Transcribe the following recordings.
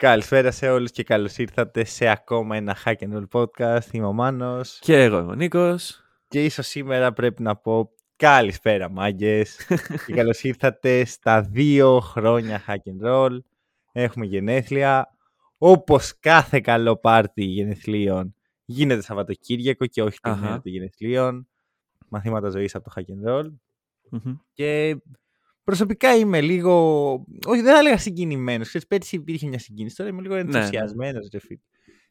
Καλησπέρα σε όλους και καλώς ήρθατε σε ακόμα ένα Hack and Roll podcast. Είμαι ο Μάνος. Και εγώ είμαι ο Νίκος. Και ίσως σήμερα πρέπει να πω καλησπέρα μάγκες. και καλώς ήρθατε στα δύο χρόνια Hack and Roll. Έχουμε γενέθλια. Όπως κάθε καλό πάρτι γενεθλίων γίνεται Σαββατοκύριακο και όχι τη μέρα των γενεθλίων. Μαθήματα ζωής από το Hack and Roll. Και προσωπικά είμαι λίγο. Όχι, δεν θα έλεγα συγκινημένος. Ξέρεις, πέρσι υπήρχε μια συγκίνηση. Τώρα είμαι λίγο ενθουσιασμένος, ναι. ναι.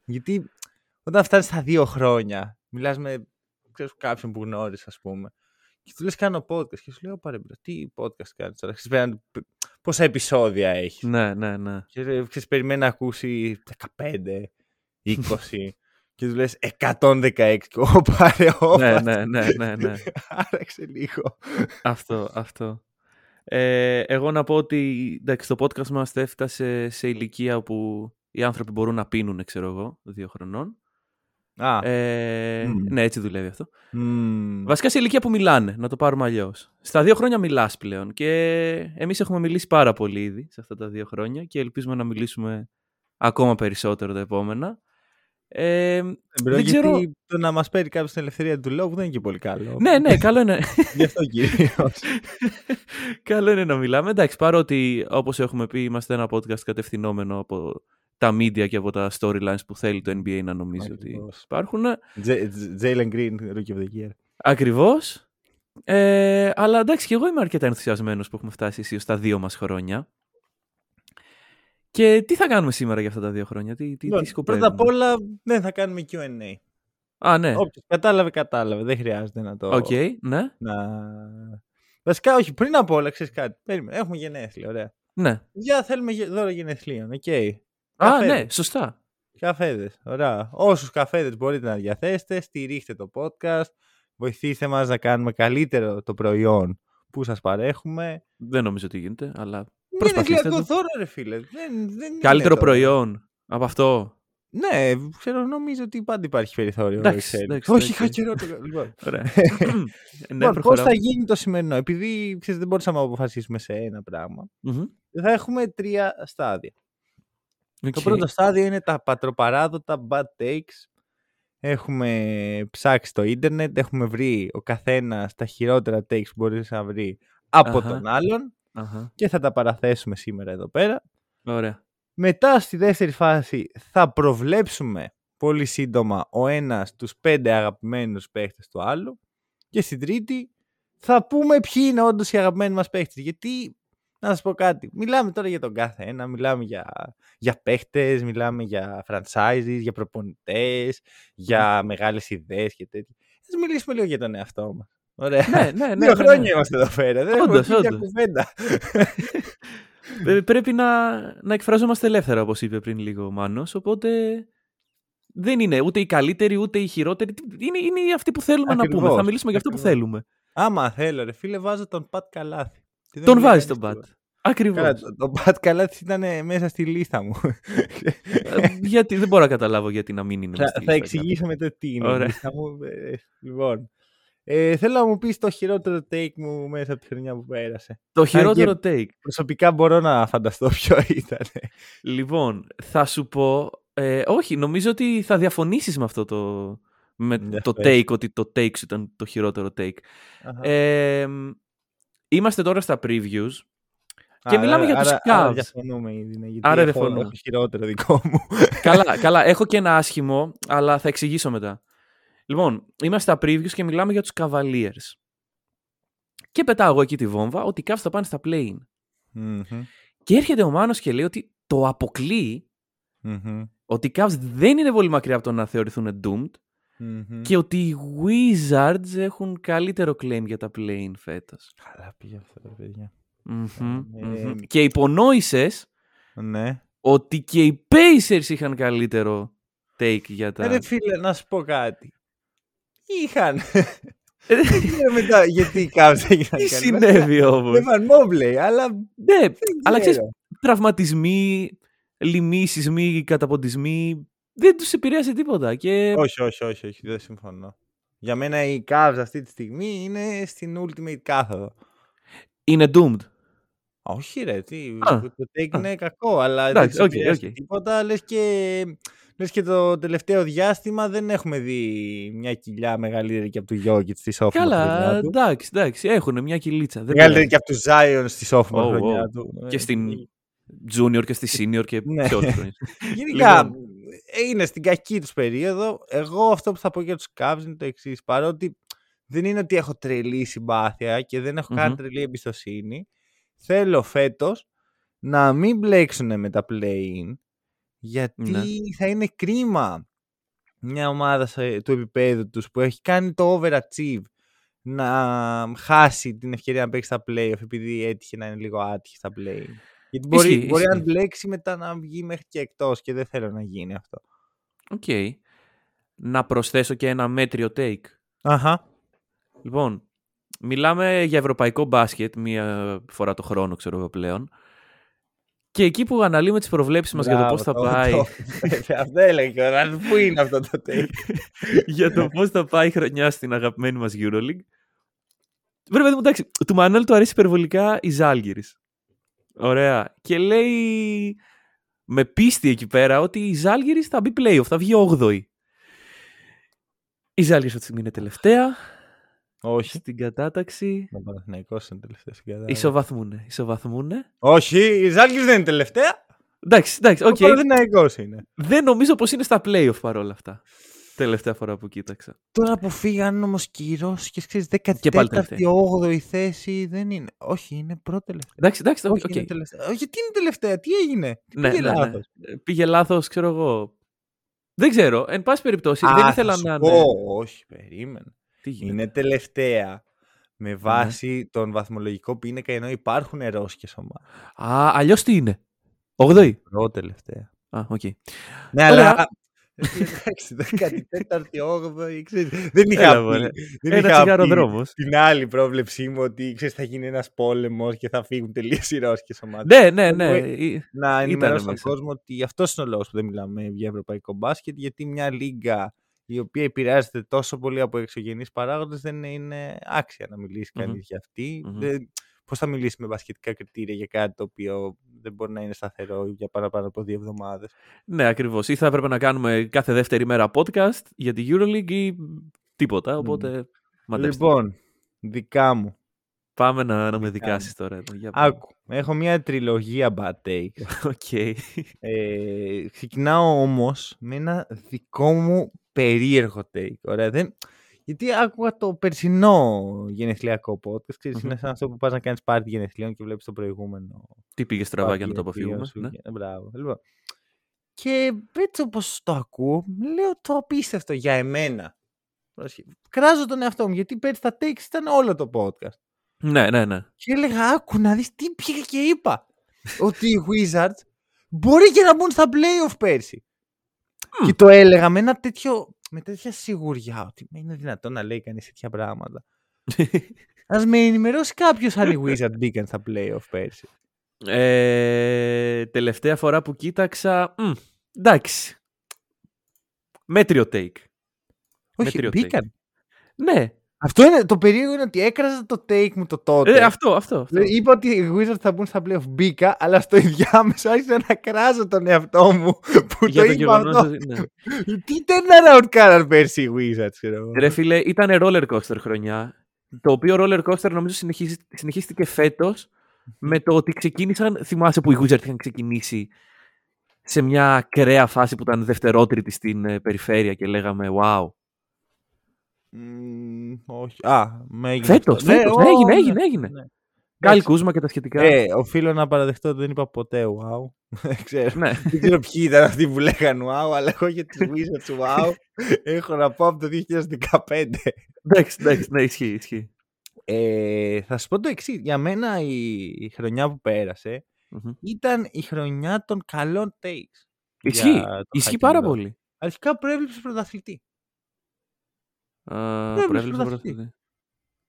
Γιατί όταν φτάνεις στα δύο χρόνια, μιλάς με ξέρεις, κάποιον που γνώρισες, ας πούμε. Και του λες: Κάνω podcast. Και σου λέω: Πάρε τι podcast κάνεις τώρα. Ξέρεις, πόσα επεισόδια έχεις. Ναι, ναι, ναι. Και ξέρεις, περιμένει να ακούσει 15, 20. και του λες 116 και ο πάρε ναι, ναι, ναι, ναι, ναι. Άραξε λίγο. Αυτό, αυτό. Ε, εγώ να πω ότι εντάξει, το podcast μας έφτασε σε ηλικία όπου οι άνθρωποι μπορούν να πίνουν, ξέρω εγώ, δύο χρονών. Α. Ε, Ναι, έτσι δουλεύει αυτό. Βασικά σε ηλικία που μιλάνε, να το πάρουμε αλλιώς. Στα δύο χρόνια μιλάς πλέον και εμείς έχουμε μιλήσει πάρα πολύ ήδη σε αυτά τα δύο χρόνια και ελπίζουμε να μιλήσουμε ακόμα περισσότερο τα επόμενα. Ε, δεν ξέρω... Γιατί το να μας παίρνει κάποιος την ελευθερία του λόγου δεν είναι και πολύ καλό. ναι, ναι, καλό είναι. Γι' αυτό κυρίως. καλό είναι να μιλάμε. Εντάξει, παρότι όπως έχουμε πει, είμαστε ένα podcast κατευθυνόμενο από τα media και από τα storylines που θέλει το NBA να νομίζει ότι υπάρχουν. Jalen Green, Rookie of the Year. Ακριβώς. Ε, αλλά εντάξει, και εγώ είμαι αρκετά ενθουσιασμένος που έχουμε φτάσει ίσως στα δύο μας χρόνια. Και τι θα κάνουμε σήμερα για αυτά τα δύο χρόνια, τι, τι, λοιπόν, τι σκοπεύουμε; Πρώτα απ' όλα δεν θα κάνουμε Q&A. Α, ναι. Όποιος κατάλαβε, κατάλαβε. Δεν χρειάζεται να το... OK, okay, ναι. Να... Βασικά, όχι, πριν από όλα, ξέρεις κάτι. Περίμενε. Έχουμε γενέθλια, ωραία. Ναι. Για θέλουμε δώρο γενεθλίων, OK. Okay. Α, ναι, σωστά. Καφέδες, ωραία. Όσους καφέδες μπορείτε να διαθέσετε, στηρίχτε το podcast, βοηθήστε μας να κάνουμε καλύτερο το προϊόν που σας παρέχουμε. Δεν νομίζω ότι γίνεται, αλλά Προσπαθήστε. Είναι δώρο, ρε φίλε. Δεν, δεν Καλύτερο προϊόν από αυτό. Ναι, ξέρω, νομίζω ότι πάντα υπάρχει περιθώριο. Εντάξει, εντάξει, Όχι, είχα καιρό. λοιπόν, ναι, λοιπόν Πώς θα γίνει το σημερινό, επειδή ξέρεις, δεν μπορούσαμε να αποφασίσουμε σε ένα θα έχουμε τρία στάδια. Το πρώτο στάδιο είναι τα πατροπαράδοτα bad takes. Έχουμε ψάξει στο ίντερνετ, έχουμε βρει ο καθένας τα χειρότερα takes που μπορείς να βρεις από τον άλλον και θα τα παραθέσουμε σήμερα εδώ πέρα. Ωραία. Μετά στη δεύτερη φάση θα προβλέψουμε πολύ σύντομα ο ένας τους πέντε αγαπημένους παίχτες του άλλου και στην τρίτη θα πούμε ποιοι είναι όντως οι αγαπημένοι μας παίχτες. Γιατί, να σας πω κάτι, μιλάμε τώρα για τον κάθε ένα, μιλάμε για, για παίχτες, μιλάμε για franchises, για προπονητές, για μεγάλες ιδέες και τέτοια. Ας μιλήσουμε λίγο για τον εαυτό μας. Ωραία. Ναι, ναι, ναι, Δύο ναι, χρόνια ναι. είμαστε εδώ πέρα. Δεν όντως, έχουμε όντως. κουβέντα. Πρέπει να, να εκφραζόμαστε ελεύθερα, όπως είπε πριν λίγο ο Μάνος, οπότε δεν είναι ούτε οι καλύτεροι ούτε οι χειρότεροι. Είναι, είναι αυτοί που θέλουμε Ακριβώς, να πούμε. Θα μιλήσουμε για αυτό που ακριβώς. θέλουμε. Άμα θέλω, ρε φίλε, βάζω τον Πατ Καλάθι. Τι δεν Τον μου λέει βάζει κανείς τον τίποτα. Πατ. Ακριβώς. Καλά, το- το Πατ Καλάθι ήταν μέσα στη λίστα μου. γιατί δεν μπορώ να καταλάβω γιατί να μην είναι. μες θα, στη θα λίστα εξηγήσω μετά τι είναι η Ωραία. λίστα μου. Ε, λοιπόν, ε, θέλω να μου πεις το χειρότερο take μου μέσα από τη χρονιά που πέρασε. Το χειρότερο take. Προσωπικά μπορώ να φανταστώ ποιο ήταν. Λοιπόν, θα σου πω. Ε, όχι, νομίζω ότι θα διαφωνήσεις με αυτό το, με Για το πες. take, ότι το take σου ήταν το χειρότερο take. Αχα. Ε, είμαστε τώρα στα previews και Άρα- μιλάμε για τους άρα- άρα Cavs. διαφωνούμε ήδη, ναι, γιατί Άρα έχω διαφωνούμε. το χειρότερο δικό μου. καλά, καλά, έχω και ένα άσχημο, αλλά θα εξηγήσω μετά. Λοιπόν, είμαστε στα previews και μιλάμε για τους Cavaliers. Και πετάω εγώ εκεί τη βόμβα ότι οι Cavs θα πάνε στα play Μμμ, Και έρχεται ο Μάνος και λέει ότι το αποκλείει μμμ, ότι οι Cavs δεν είναι πολύ μακριά από το να θεωρηθούν doomed μμμ. και ότι οι Wizards έχουν καλύτερο claim για τα play φέτος. Καλά πήγε αυτό, ρε παιδιά. Μμμ, Ε, μμμ. Και υπονόησες Ναι. ότι και οι Pacers είχαν καλύτερο take για τα... Ε, Ρε φίλε, να σου πω κάτι. Είχαν. Δεν ξέρω μετά γιατί οι Cavs έγιναν Τι καλοί. συνέβη όμως; Έβαν Mobley, αλλά Ναι, αλλά ξέρεις, ξέρω. τραυματισμοί, λοιμήσισμοί, καταποντισμοί, δεν τους επηρέασε τίποτα. Και... Όχι, όχι, όχι, όχι, δεν συμφωνώ. Για μένα οι Cavs αυτή τη στιγμή είναι στην ultimate κάθοδο. Είναι doomed. Όχι ρε, τι, το take είναι κακό, αλλά δεν okay, τίποτα, λες και, λες και το τελευταίο διάστημα δεν έχουμε δει μια κοιλιά μεγαλύτερη και από του Γιώργη στη σόφημα Καλά, εντάξει, εντάξει, έχουν μια κυλίτσα. Μεγαλύτερη και από τους Zion στη σόφημα oh, χρονιά του. Και στην junior και στη senior και ναι. σε όλες Γενικά, λοιπόν. είναι στην κακή τους περίοδο. Εγώ αυτό που θα πω για τους Cavs είναι το εξής. Παρότι δεν είναι ότι έχω τρελή συμπάθεια και δεν έχω καν τρελή εμπιστοσύνη. Θέλω φέτος να μην μπλέξουν με τα play-in γιατί ναι. θα είναι κρίμα μια ομάδα του επίπεδου τους που έχει κάνει το overachieve να χάσει την ευκαιρία να παίξει στα playoff επειδή έτυχε να είναι λίγο άτυχη στα play. Γιατί μπορεί, μπορεί να μπλέξει μετά να βγει μέχρι και εκτός και δεν θέλω να γίνει αυτό. OK. Okay. Να προσθέσω και ένα μέτριο take. Αχα. Λοιπόν, μιλάμε για ευρωπαϊκό μπάσκετ μία φορά το χρόνο, ξέρω εγώ πλέον. Και εκεί που αναλύουμε τις προβλέψεις μας για το πώς θα πάει... Αυτό έλεγε Πού είναι αυτό το take; για το πώς θα πάει η χρονιά στην αγαπημένη μας EuroLeague. Βέβαια, εντάξει, του Μανώλη του αρέσει υπερβολικά η Ζάλγιρης. Ωραία. Και λέει με πίστη εκεί πέρα ότι η Ζάλγιρης θα μπει playoff, θα βγει 8η. Η Ζάλγιρης αυτή είναι τελευταία. Όχι. Στην κατάταξη. Ο Παναθηναϊκός είναι τελευταία στην κατάταξη. Ισοβαθμούνε. Ισοβαθμούνε. Όχι, η Ζάλγιρης δεν είναι τελευταία. Εντάξει, εντάξει, OK. Okay. Ο Παναθηναϊκός είναι. Δεν νομίζω πως είναι στα playoff παρόλα αυτά. Τελευταία φορά που κοίταξα. Τώρα που φύγαν όμως κύρο και ξέρει 14η, 8η θέση δεν είναι. Όχι, είναι πρώτη τελευταία. Εντάξει, εντάξει, όχι. Okay. Είναι τελευταία. Γιατί είναι τελευταία, τι έγινε; Ναι, πήγε ναι, ναι. λάθος; Ναι. Πήγε λάθος, ξέρω εγώ. Δεν ξέρω. Εν πάση περιπτώσει, Α, δεν ήθελα να. είναι. όχι, περίμενε. Τι είναι τελευταία με ναι. βάση ναι. τον βαθμολογικό πίνακα ενώ υπάρχουν ερώσικε ομάδε. Α, αλλιώς τι είναι; 8η. Πρώτη τελευταία. Α, OK. Okay. Ναι, αλλά Εντάξει, 14η, 8η, Δεν είχα πει. Ένα τσιγάρο δρόμο. Την άλλη πρόβλεψή μου ότι ξέρεις, θα γίνει ένας πόλεμος και θα φύγουν τελείως οι ρώσικες ομάδες. Ναι, ναι, ναι. Να ενημερώσω τον κόσμο ότι αυτός είναι ο λόγος που δεν μιλάμε για ευρωπαϊκό μπάσκετ, γιατί μια λίγκα η οποία επηρεάζεται τόσο πολύ από εξωγενείς παράγοντες δεν είναι άξια να μιλήσει κανείς για αυτή. Πώς θα μιλήσει με μπασκετικά κριτήρια για κάτι το οποίο δεν μπορεί να είναι σταθερό για παραπάνω από δύο εβδομάδες. Ναι, ακριβώς. Ή θα έπρεπε να κάνουμε κάθε δεύτερη μέρα podcast για τη Euroleague ή τίποτα. Οπότε. Mm. Λοιπόν, δικά μου. Πάμε να, να με δικάσεις τώρα. Για Άκου. Έχω μια τριλογία bad takes. Okay. Ε, ξεκινάω όμως με ένα δικό μου περίεργο take. Ωραία, δεν, γιατί άκουγα το περσινό γενεθλιακό podcast. Ξέρεις, είναι σαν αυτό που πας να κάνεις πάρτι γενεθλίων και βλέπεις το προηγούμενο. Τι πήγες στραβά για να το αποφύγουμε. Ναι. Μπράβο. Λοιπόν. Και έτσι όπως το ακούω, λέω το απίστευτο για εμένα. Κράζω τον εαυτό μου, γιατί πέρυσι τα takes ήταν όλο το podcast. Ναι, ναι, ναι. Και έλεγα, άκου να δεις τι πήγα και είπα. ότι οι Wizards μπορεί και να μπουν στα playoff πέρσι. Και το έλεγα με ένα τέτοιο με τέτοια σιγουριά ότι είναι δυνατόν να λέει κανείς τέτοια πράγματα. Α με ενημερώσει κάποιος αν οι Wizards μπήκαν στα playoff πέρσι. Ε, τελευταία φορά που κοίταξα. Μ, εντάξει. Μέτριο take. Όχι, Μέτριο μπήκαν. Ναι, αυτό είναι το περίεργο είναι ότι έκραζα το take μου το τότε. Ε, αυτό, αυτό. αυτό. Είπα ότι οι Wizards θα μπουν στα playoff. Μπήκα, αλλά στο ενδιάμεσο άρχισα να κράζω τον εαυτό μου που Για το, το είπα αυτό. Ναι. Τι turnaround κάναν πέρσι οι Wizards, ξέρω Ρε φίλε, ήταν roller coaster χρονιά. Το οποίο roller coaster νομίζω συνεχίστηκε φέτος με το ότι ξεκίνησαν. Θυμάσαι που οι Wizards είχαν ξεκινήσει σε μια κρέα φάση που ήταν δευτερότριτη στην ε, περιφέρεια και λέγαμε Wow, όχι. Α, με έγινε. Φέτος, ναι, έγινε, έγινε, έγινε. Ναι. Γκάλι Κούσμα και τα σχετικά. Ε, οφείλω να παραδεχτώ ότι δεν είπα ποτέ wow. δεν ξέρω, ναι. δεν ξέρω ποιοι ήταν αυτοί που λέγανε wow, αλλά εγώ για τη Wizards wow έχω να πω από το 2015. Εντάξει, εντάξει, ναι, ισχύει, ισχύει. Ε, θα σου πω το εξής. Για μένα η, η χρονιά που περασε ήταν η χρονιά των καλών takes. Ισχύει, ισχύει πάρα πολύ. Αρχικά προέβλεψε πρωταθλητή.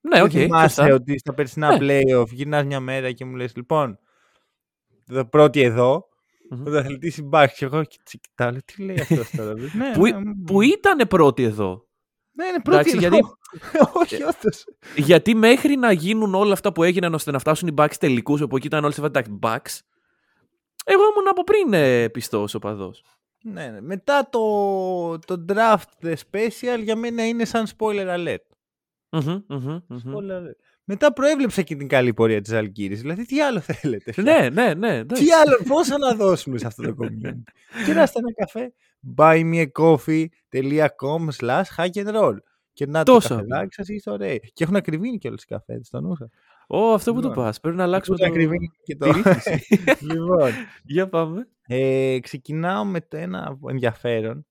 Ναι, OK. Okay, θυμάσαι ότι στα περσινά ναι. playoff γυρνάς μια μέρα και μου λες λοιπόν το πρώτη εδώ ο πρωταθλητής συμπάξει. Εγώ κοιτάω, τι λέει αυτός τώρα. ναι, που, ναι, που ήταν πρώτη εδώ. Ναι, είναι πρώτη γιατί... Όχι, όντως. γιατί μέχρι να γίνουν όλα αυτά που έγιναν ώστε να φτάσουν οι Bucks τελικούς, όπου εκεί ήταν όλοι σε τα Bucks, εγώ ήμουν από πριν ε, πιστός οπαδός. Ναι, ναι. Μετά το, το draft the special για μένα είναι σαν spoiler alert. Mm-hmm, mm-hmm, Spoiler alert. Μετά προέβλεψα και την καλή πορεία της Αλκύρη. Δηλαδή, τι άλλο θέλετε. ναι, ναι, ναι. Τι άλλο, πόσα να δώσουμε σε αυτό το community; Κοιτάξτε ένα καφέ. buymeacoffee.com slash hack and roll. Και να το καφεδάκι σας είστε ωραίοι. Και έχουν ακριβήνει και όλε τις καφέδες στο νου σας. Ω, αυτό που το λοιπόν, πας. Πρέπει να αλλάξουμε το ακριβήνει και το. λοιπόν. Για πάμε. Ε, ξεκινάω με το ένα ενδιαφέρον.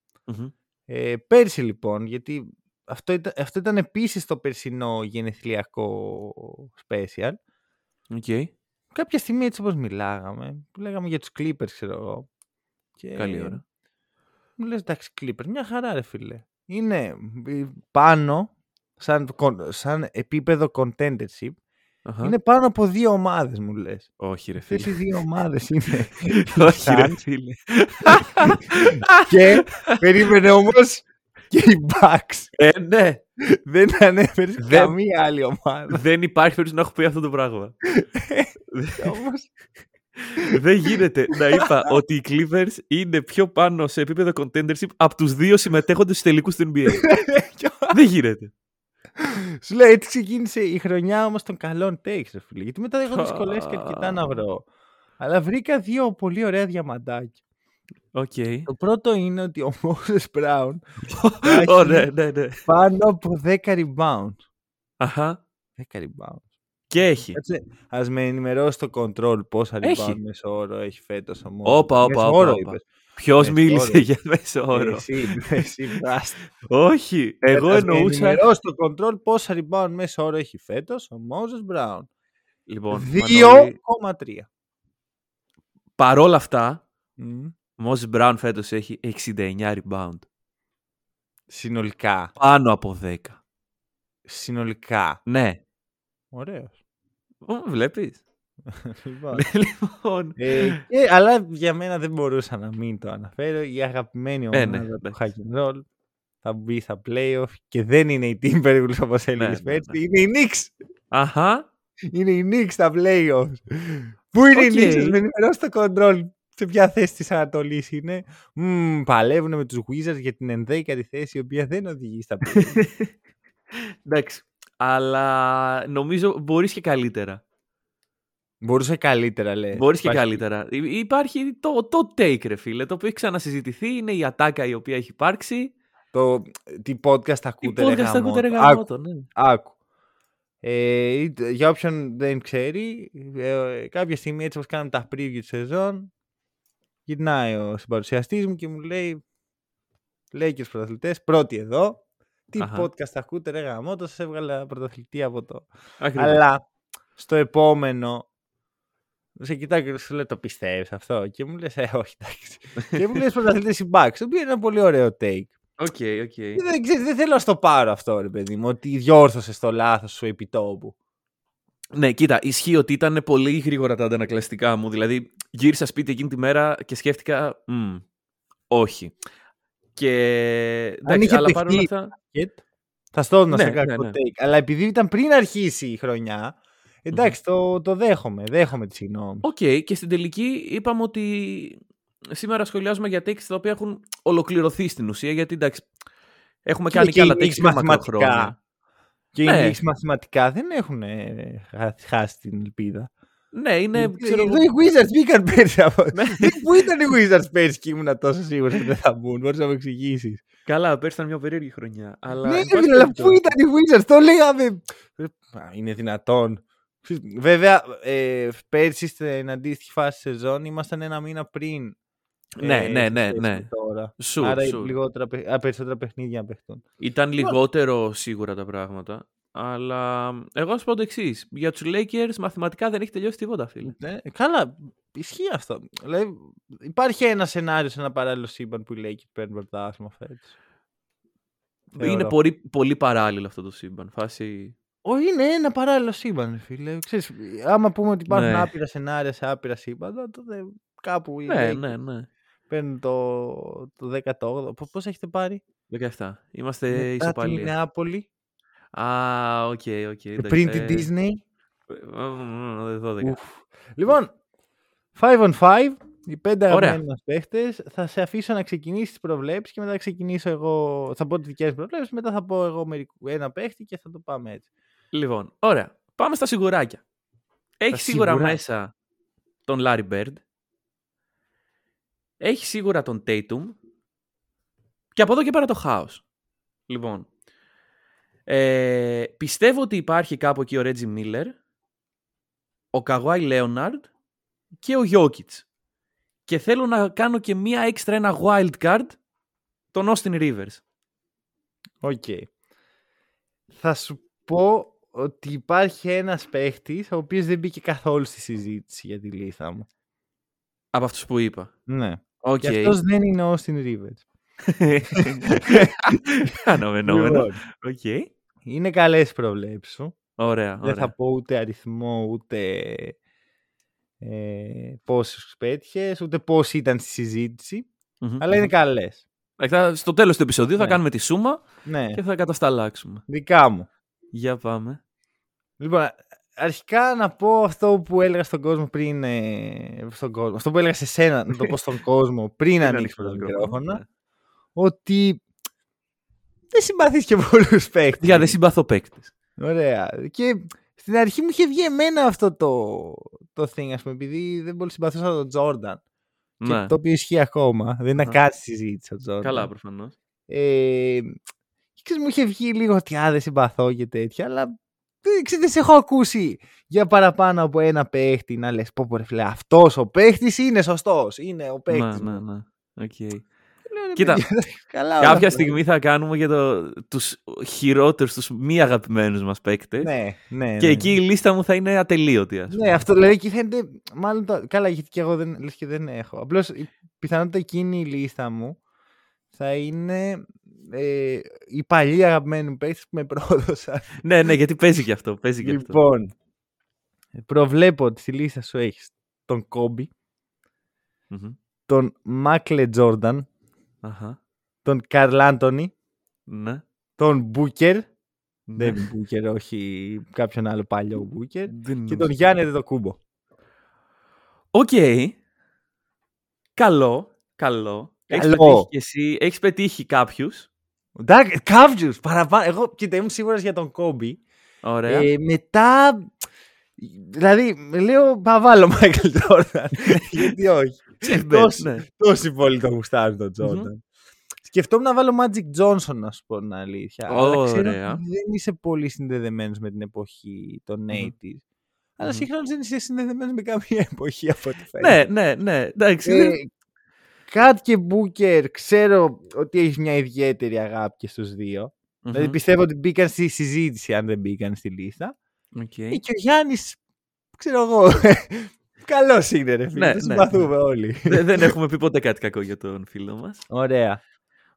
Ε, πέρσι λοιπόν, γιατί αυτό ήταν, αυτό ήταν επίσης το περσινό γενεθλιακό special. Okay. Κάποια στιγμή έτσι όπως μιλάγαμε, λέγαμε για τους Clippers ξέρω εγώ. Και Καλή ώρα. Μου λες εντάξει Clippers, μια χαρά ρε φίλε. Είναι πάνω σαν, σαν επίπεδο contendership Uh-huh. Είναι πάνω από δύο ομάδες, μου λες. Όχι, ρε φίλε. Αυτέ οι δύο ομάδες είναι. Όχι, ρε φίλε. και περίμενε όμως και οι Bucks. Ε, ναι. Δεν ανέφερες καμία άλλη ομάδα. Δεν υπάρχει περίπτωση να έχω πει αυτό το πράγμα. Όμως... Δεν γίνεται να είπα ότι οι Clippers είναι πιο πάνω σε επίπεδο contendership από τους δύο συμμετέχοντες στους τελικούς του NBA. Δεν γίνεται. Σου λέει έτσι ξεκίνησε η χρονιά όμως των καλών takes, φίλε. Γιατί μετά έχω δυσκολεύσει και αρκετά να βρω. Αλλά βρήκα δύο πολύ ωραία διαμαντάκια. Okay. Το πρώτο είναι ότι ο Moses Brown oh, ναι, ναι, ναι. πάνω από 10 rebounds. Αχα. 10 rebounds. Και έχει. Α με ενημερώσει το control πόσα rebound μέσω όρο έχει φέτος ο Moses. Όπα, όπα, όπα. Ποιος μίλησε για μέσο όρο. Εσύ, εσύ Όχι, εγώ εννοούσα. Να το control πόσα rebound μέσο όρο έχει φέτος ο Moses Brown. Λοιπόν, 2,3. Παρόλα αυτά, ο Moses Brown φέτος έχει 69 rebound. Συνολικά. Πάνω από 10. Συνολικά. Ναι. Ωραίος. Βλέπεις. Λοιπόν. λοιπόν. Ε, ε, αλλά για μένα δεν μπορούσα να μην το αναφέρω. Η αγαπημένη ομάδα ε, ναι, του Hack and Roll θα μπει στα playoff και δεν είναι η Timberwolves όπως έλεγες ναι, πέρσι. Ναι, είναι η Knicks. Αχα. Είναι η Knicks στα playoffs. Πού είναι okay. η Knicks, με ενημερώσει το control. Σε ποια θέση της Ανατολής είναι. Mm, παλεύουν με τους Wizards για την ενδέκατη θέση, η οποία δεν οδηγεί στα playoffs. Εντάξει. Αλλά νομίζω μπορείς και καλύτερα. Μπορούσε καλύτερα, λέει. Μπορείς και καλύτερα. Υπάρχει το, το take, ρε φίλε, το οποίο έχει ξανασυζητηθεί. Είναι η ατάκα η οποία έχει υπάρξει. Το τι podcast ακούτε, τι podcast ακούτε, ρε Άκου. Ναι. Άκου. Ε, για όποιον δεν ξέρει, ε, κάποια στιγμή έτσι όπως κάναμε τα preview της σεζόν, γυρνάει ο συμπαρουσιαστής μου και μου λέει, λέει και στους πρωταθλητές, πρώτοι εδώ, τι Αχα. podcast ακούτε ρε γαμώτο, σας έβγαλα πρωταθλητή από το. Αλλά στο επόμενο σε κοιτάω και σου λέω το πιστεύεις αυτό. Και μου λες, Ε, όχι, εντάξει. και μου λες πρωταθλητέ οι Bucks. Το οποίο είναι ένα πολύ ωραίο take. Okay, okay. Δεν, δεν θέλω να στο πάρω αυτό, ρε παιδί μου, ότι διόρθωσες το λάθος σου επί τόπου. Ναι, κοίτα, ισχύει ότι ήταν πολύ γρήγορα τα αντανακλαστικά μου. Δηλαδή, γύρισα σπίτι εκείνη τη μέρα και σκέφτηκα. όχι. Και. Αν είχε αλλά παρόλα αυτά. Θα στο έδωνα ναι, σε ναι, ναι. take. Αλλά επειδή ήταν πριν αρχίσει η χρονιά, Εντάξει, το, το δέχομαι. Δέχομαι τη συγγνώμη. OK, okay, και στην τελική είπαμε ότι σήμερα σχολιάζουμε για takes τα οποία έχουν ολοκληρωθεί στην ουσία. Γιατί εντάξει, έχουμε κάνει και, άλλα takes μαθηματικά. Και ναι. οι μαθηματικά δεν έχουν χάσει την ελπίδα. Ναι, είναι. Ξέρω... Εδώ οι Wizards μπήκαν πέρσι από. Ναι. Πού ήταν οι Wizards πέρσι και ήμουν τόσο σίγουρος ότι δεν θα μπουν. Μπορείς να μου εξηγήσεις. Καλά, πέρσι ήταν μια περίεργη χρονιά. Αλλά... Ναι, αλλά πού ήταν οι Wizards, το λέγαμε. Είναι δυνατόν. Βέβαια, ε, πέρσι στην αντίστοιχη φάση σεζόν ήμασταν ένα μήνα πριν. Ναι, ε, ναι, ναι, ναι. Τώρα. Σου, Άρα σου. Λιγότερα, α, περισσότερα παιχνίδια να παιχτούν. Ήταν λιγότερο σίγουρα τα πράγματα. Αλλά εγώ θα πω το εξής. Για τους Lakers μαθηματικά δεν έχει τελειώσει τίποτα, φίλε. Ναι, καλά, ισχύει αυτό. Δηλαδή, υπάρχει ένα σενάριο σε ένα παράλληλο σύμπαν που οι Lakers παίρνουν πρωτάθλημα φέτος. Είναι πολύ, πολύ παράλληλο αυτό το σύμπαν. Φάση όχι, είναι ένα παράλληλο σύμπαν, φίλε. Ξέρεις, άμα πούμε ότι υπάρχουν ναι. άπειρα σενάρια σε άπειρα σύμπαντα, τότε κάπου. Ναι, ναι, ναι. Παίρνουν το, το 18ο. Πώς έχετε πάρει, 17. Είμαστε ισοπαλία. Την Νεάπολη. Α, OK, OK. Πριν την Disney. 12. Λοιπόν, 5 on 5. Οι πέντε αγαπημένοι μας παίχτες. Θα σε αφήσω να ξεκινήσεις τις προβλέψεις και μετά θα ξεκινήσω εγώ. Θα πω τις δικές προβλέψεις. Μετά θα πω εγώ ένα παίχτη και θα το πάμε έτσι. Λοιπόν, ωραία. Πάμε στα σιγουράκια. Έχεις σίγουρα μέσα τον Larry Bird. Έχεις σίγουρα τον Tatum. Και από εδώ και πέρα το χάος. Λοιπόν, ε, πιστεύω ότι υπάρχει κάπου εκεί ο Reggie Miller, ο Kawhi Leonard και ο Jokic. Και θέλω να κάνω και μία έξτρα ένα wild card, τον Austin Rivers. OK. Θα σου πω ότι υπάρχει ένας παίχτης ο οποίος δεν μπήκε καθόλου στη συζήτηση για τη λίστα μου. Από αυτούς που είπα. Ναι. Okay. Και αυτός δεν είναι ο Austin Rivers. Αναμενόμενο. Okay. Είναι καλές προβλέψεις σου. Ωραία, Δεν θα πω ούτε αριθμό, ούτε ε, πόσες πέτυχες, ούτε πώς ήταν στη συζήτηση. Mm-hmm. Αλλά είναι καλές. Στο τέλος του επεισοδίου ναι. θα κάνουμε τη σούμα ναι. και θα κατασταλάξουμε. Δικά μου. Για πάμε. Λοιπόν, αρχικά να πω αυτό που έλεγα στον κόσμο πριν. Ε, στον κόσμο, αυτό που έλεγα σε σένα, να το πω στον κόσμο πριν ανοίξω το μικρόφωνο. Ναι. Ότι δεν συμπαθείς και πολλούς παίκτες. Για δεν συμπαθώ παίκτες. Ωραία. Και στην αρχή μου είχε βγει εμένα αυτό το, το thing, ας πούμε, επειδή δεν πολύ συμπαθούσα τον Τζόρνταν. Ναι. το οποίο ισχύει ακόμα. Δεν είναι κάτι συζήτηση ο Τζόρνταν. Καλά, προφανώς. Ε, και μου είχε βγει λίγο ότι α, δεν συμπαθώ και τέτοια, αλλά δεν, δεν σε έχω ακούσει για παραπάνω από ένα παίχτη να λες πω πω ρε φίλε αυτός ο παίχτης είναι σωστός, είναι ο παίχτης. Ναι, ναι, ναι. Okay. Κοίτα, Καλά, κάποια στιγμή θα κάνουμε για το, τους χειρότερους, τους μη αγαπημένους μας παίκτες. Ναι, ναι, και ναι. εκεί η λίστα μου θα είναι ατελείωτη. Ας πούμε. Ναι, αυτό δηλαδή και φαίνεται, μάλλον το, καλά γιατί και εγώ δεν, λες και δεν έχω. Απλώς η πιθανότητα εκείνη η λίστα μου θα είναι ε, οι παλιοί αγαπημένοι παίκτες που με πρόδωσαν. ναι, ναι, γιατί παίζει και αυτό. Παίζει και λοιπόν, αυτό. προβλέπω ότι στη λίστα σου έχεις τον κομπι τον Μάκλε Τζόρνταν, τον Καρλ Άντωνη, ναι. τον Μπούκερ, ναι. Ντέβιν Μπούκερ, όχι κάποιον άλλο παλιό Μπούκερ, και τον Γιάννη Αντετοκούνμπο. Οκ. Καλό, καλό. Έχεις πετύχει και εσύ, έχεις πετύχει κάποιους. Κάποιους, παραπάνω. Εγώ, κοίτα, ήμουν σίγουρος για τον Κόμπι. Ωραία. Ε, μετά, δηλαδή, λέω, θα βάλω Μάικλ Τζόρνταν. Γιατί όχι. Ναι. Τόσοι πολύ το γουστάρουν τον Τζόρνταν. Σκεφτόμουν να βάλω Magic Johnson, να σου πω την αλήθεια. Ωραία. δεν είσαι πολύ συνδεδεμένος με την εποχή των 80s. Αλλά σύγχρονα δεν είσαι συνδεδεμένος με καμία εποχή από ό,τι φαίνεται. Ναι, ναι, ναι. Εντάξει, ε, Κάτ και Μπούκερ ξέρω ότι έχεις μια ιδιαίτερη αγάπη και στους δυο Δηλαδή πιστεύω ότι μπήκαν στη συζήτηση αν δεν μπήκαν στη λίστα. Okay. Και ο Γιάννης, ξέρω εγώ, Καλός είναι, ρε φίλε. Ναι, ναι, συμπαθούμε ναι. όλοι. δεν έχουμε πει ποτέ κάτι κακό για τον φίλο μας. Ωραία.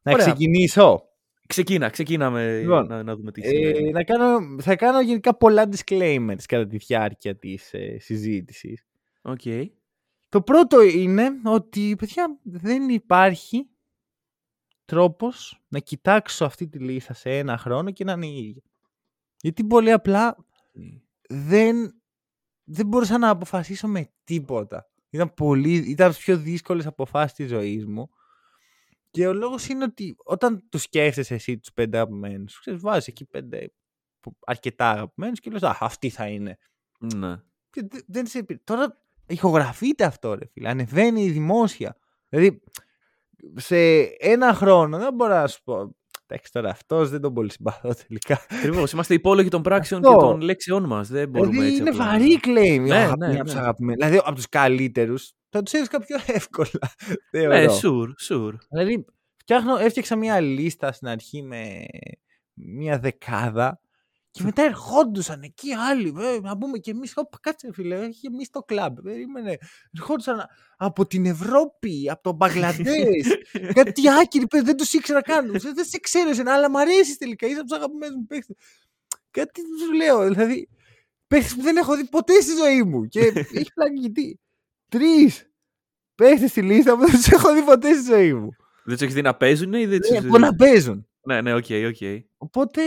Να ξεκινήσω. Ξεκίνα, ξεκίναμε λοιπόν, να, να, δούμε τι ε, να κάνω, Θα κάνω γενικά πολλά disclaimers κατά τη διάρκεια της ε, συζήτησης. Okay. Το πρώτο είναι ότι, παιδιά, δεν υπάρχει τρόπος να κοιτάξω αυτή τη λίστα σε ένα χρόνο και να είναι η ίδια. Γιατί πολύ απλά δεν, δεν μπορούσα να αποφασίσω με τίποτα. Ήταν, πολύ, ήταν από πιο δύσκολες αποφάσεις της ζωής μου. Και ο λόγος είναι ότι όταν του σκέφτεσαι εσύ τους πέντε αγαπημένους, ξέρεις, βάζεις εκεί πέντε αρκετά αγαπημένους και λες, α, αυτή θα είναι. Ναι. Και δεν σε... Τώρα ηχογραφείται αυτό, ρε φίλε. Ανεβαίνει δημόσια. Δηλαδή, σε ένα χρόνο δεν μπορώ να σου πω. Εντάξει, τώρα αυτός δεν τον πολύ συμπαθώ τελικά. Ακριβώς. Είμαστε υπόλογοι των πράξεων και των λέξεων μας. Δεν μπορούμε δηλαδή, έτσι. Είναι απλά. βαρύ claim. Ναι, ναι, ναι. Δηλαδή, από τους καλύτερους θα τους έδωσκα πιο εύκολα. Ναι, sure, sure. Δηλαδή, φτιάχνω, έφτιαξα μια λίστα στην αρχή με μια δεκάδα και μετά ερχόντουσαν εκεί άλλοι, ε, να πούμε και εμείς. Κάτσε, φίλε, έχει εμεί το κλαμπ. Περίμενε. Ερχόντουσαν από την Ευρώπη, από τον Μπαγκλαντές. κάτι άκυροι, δεν τους ήξερα καν. δεν σε ξέρω εσένα, αλλά μ' αρέσει τελικά. Είσαι από τους αγαπημένους μου παίχτες. Κάτι τους λέω, δηλαδή. Παίχτες που δεν έχω δει ποτέ στη ζωή μου. Και έχει πλάκι γιατί. Τρεις παίχτες στη λίστα που δεν τους έχω δει ποτέ στη ζωή μου. Δεν τους έχεις δει να παίζουν ή δεν τους έχεις δει; να παίζουν. Ναι, ναι, OK, okay, OK. Okay. Οπότε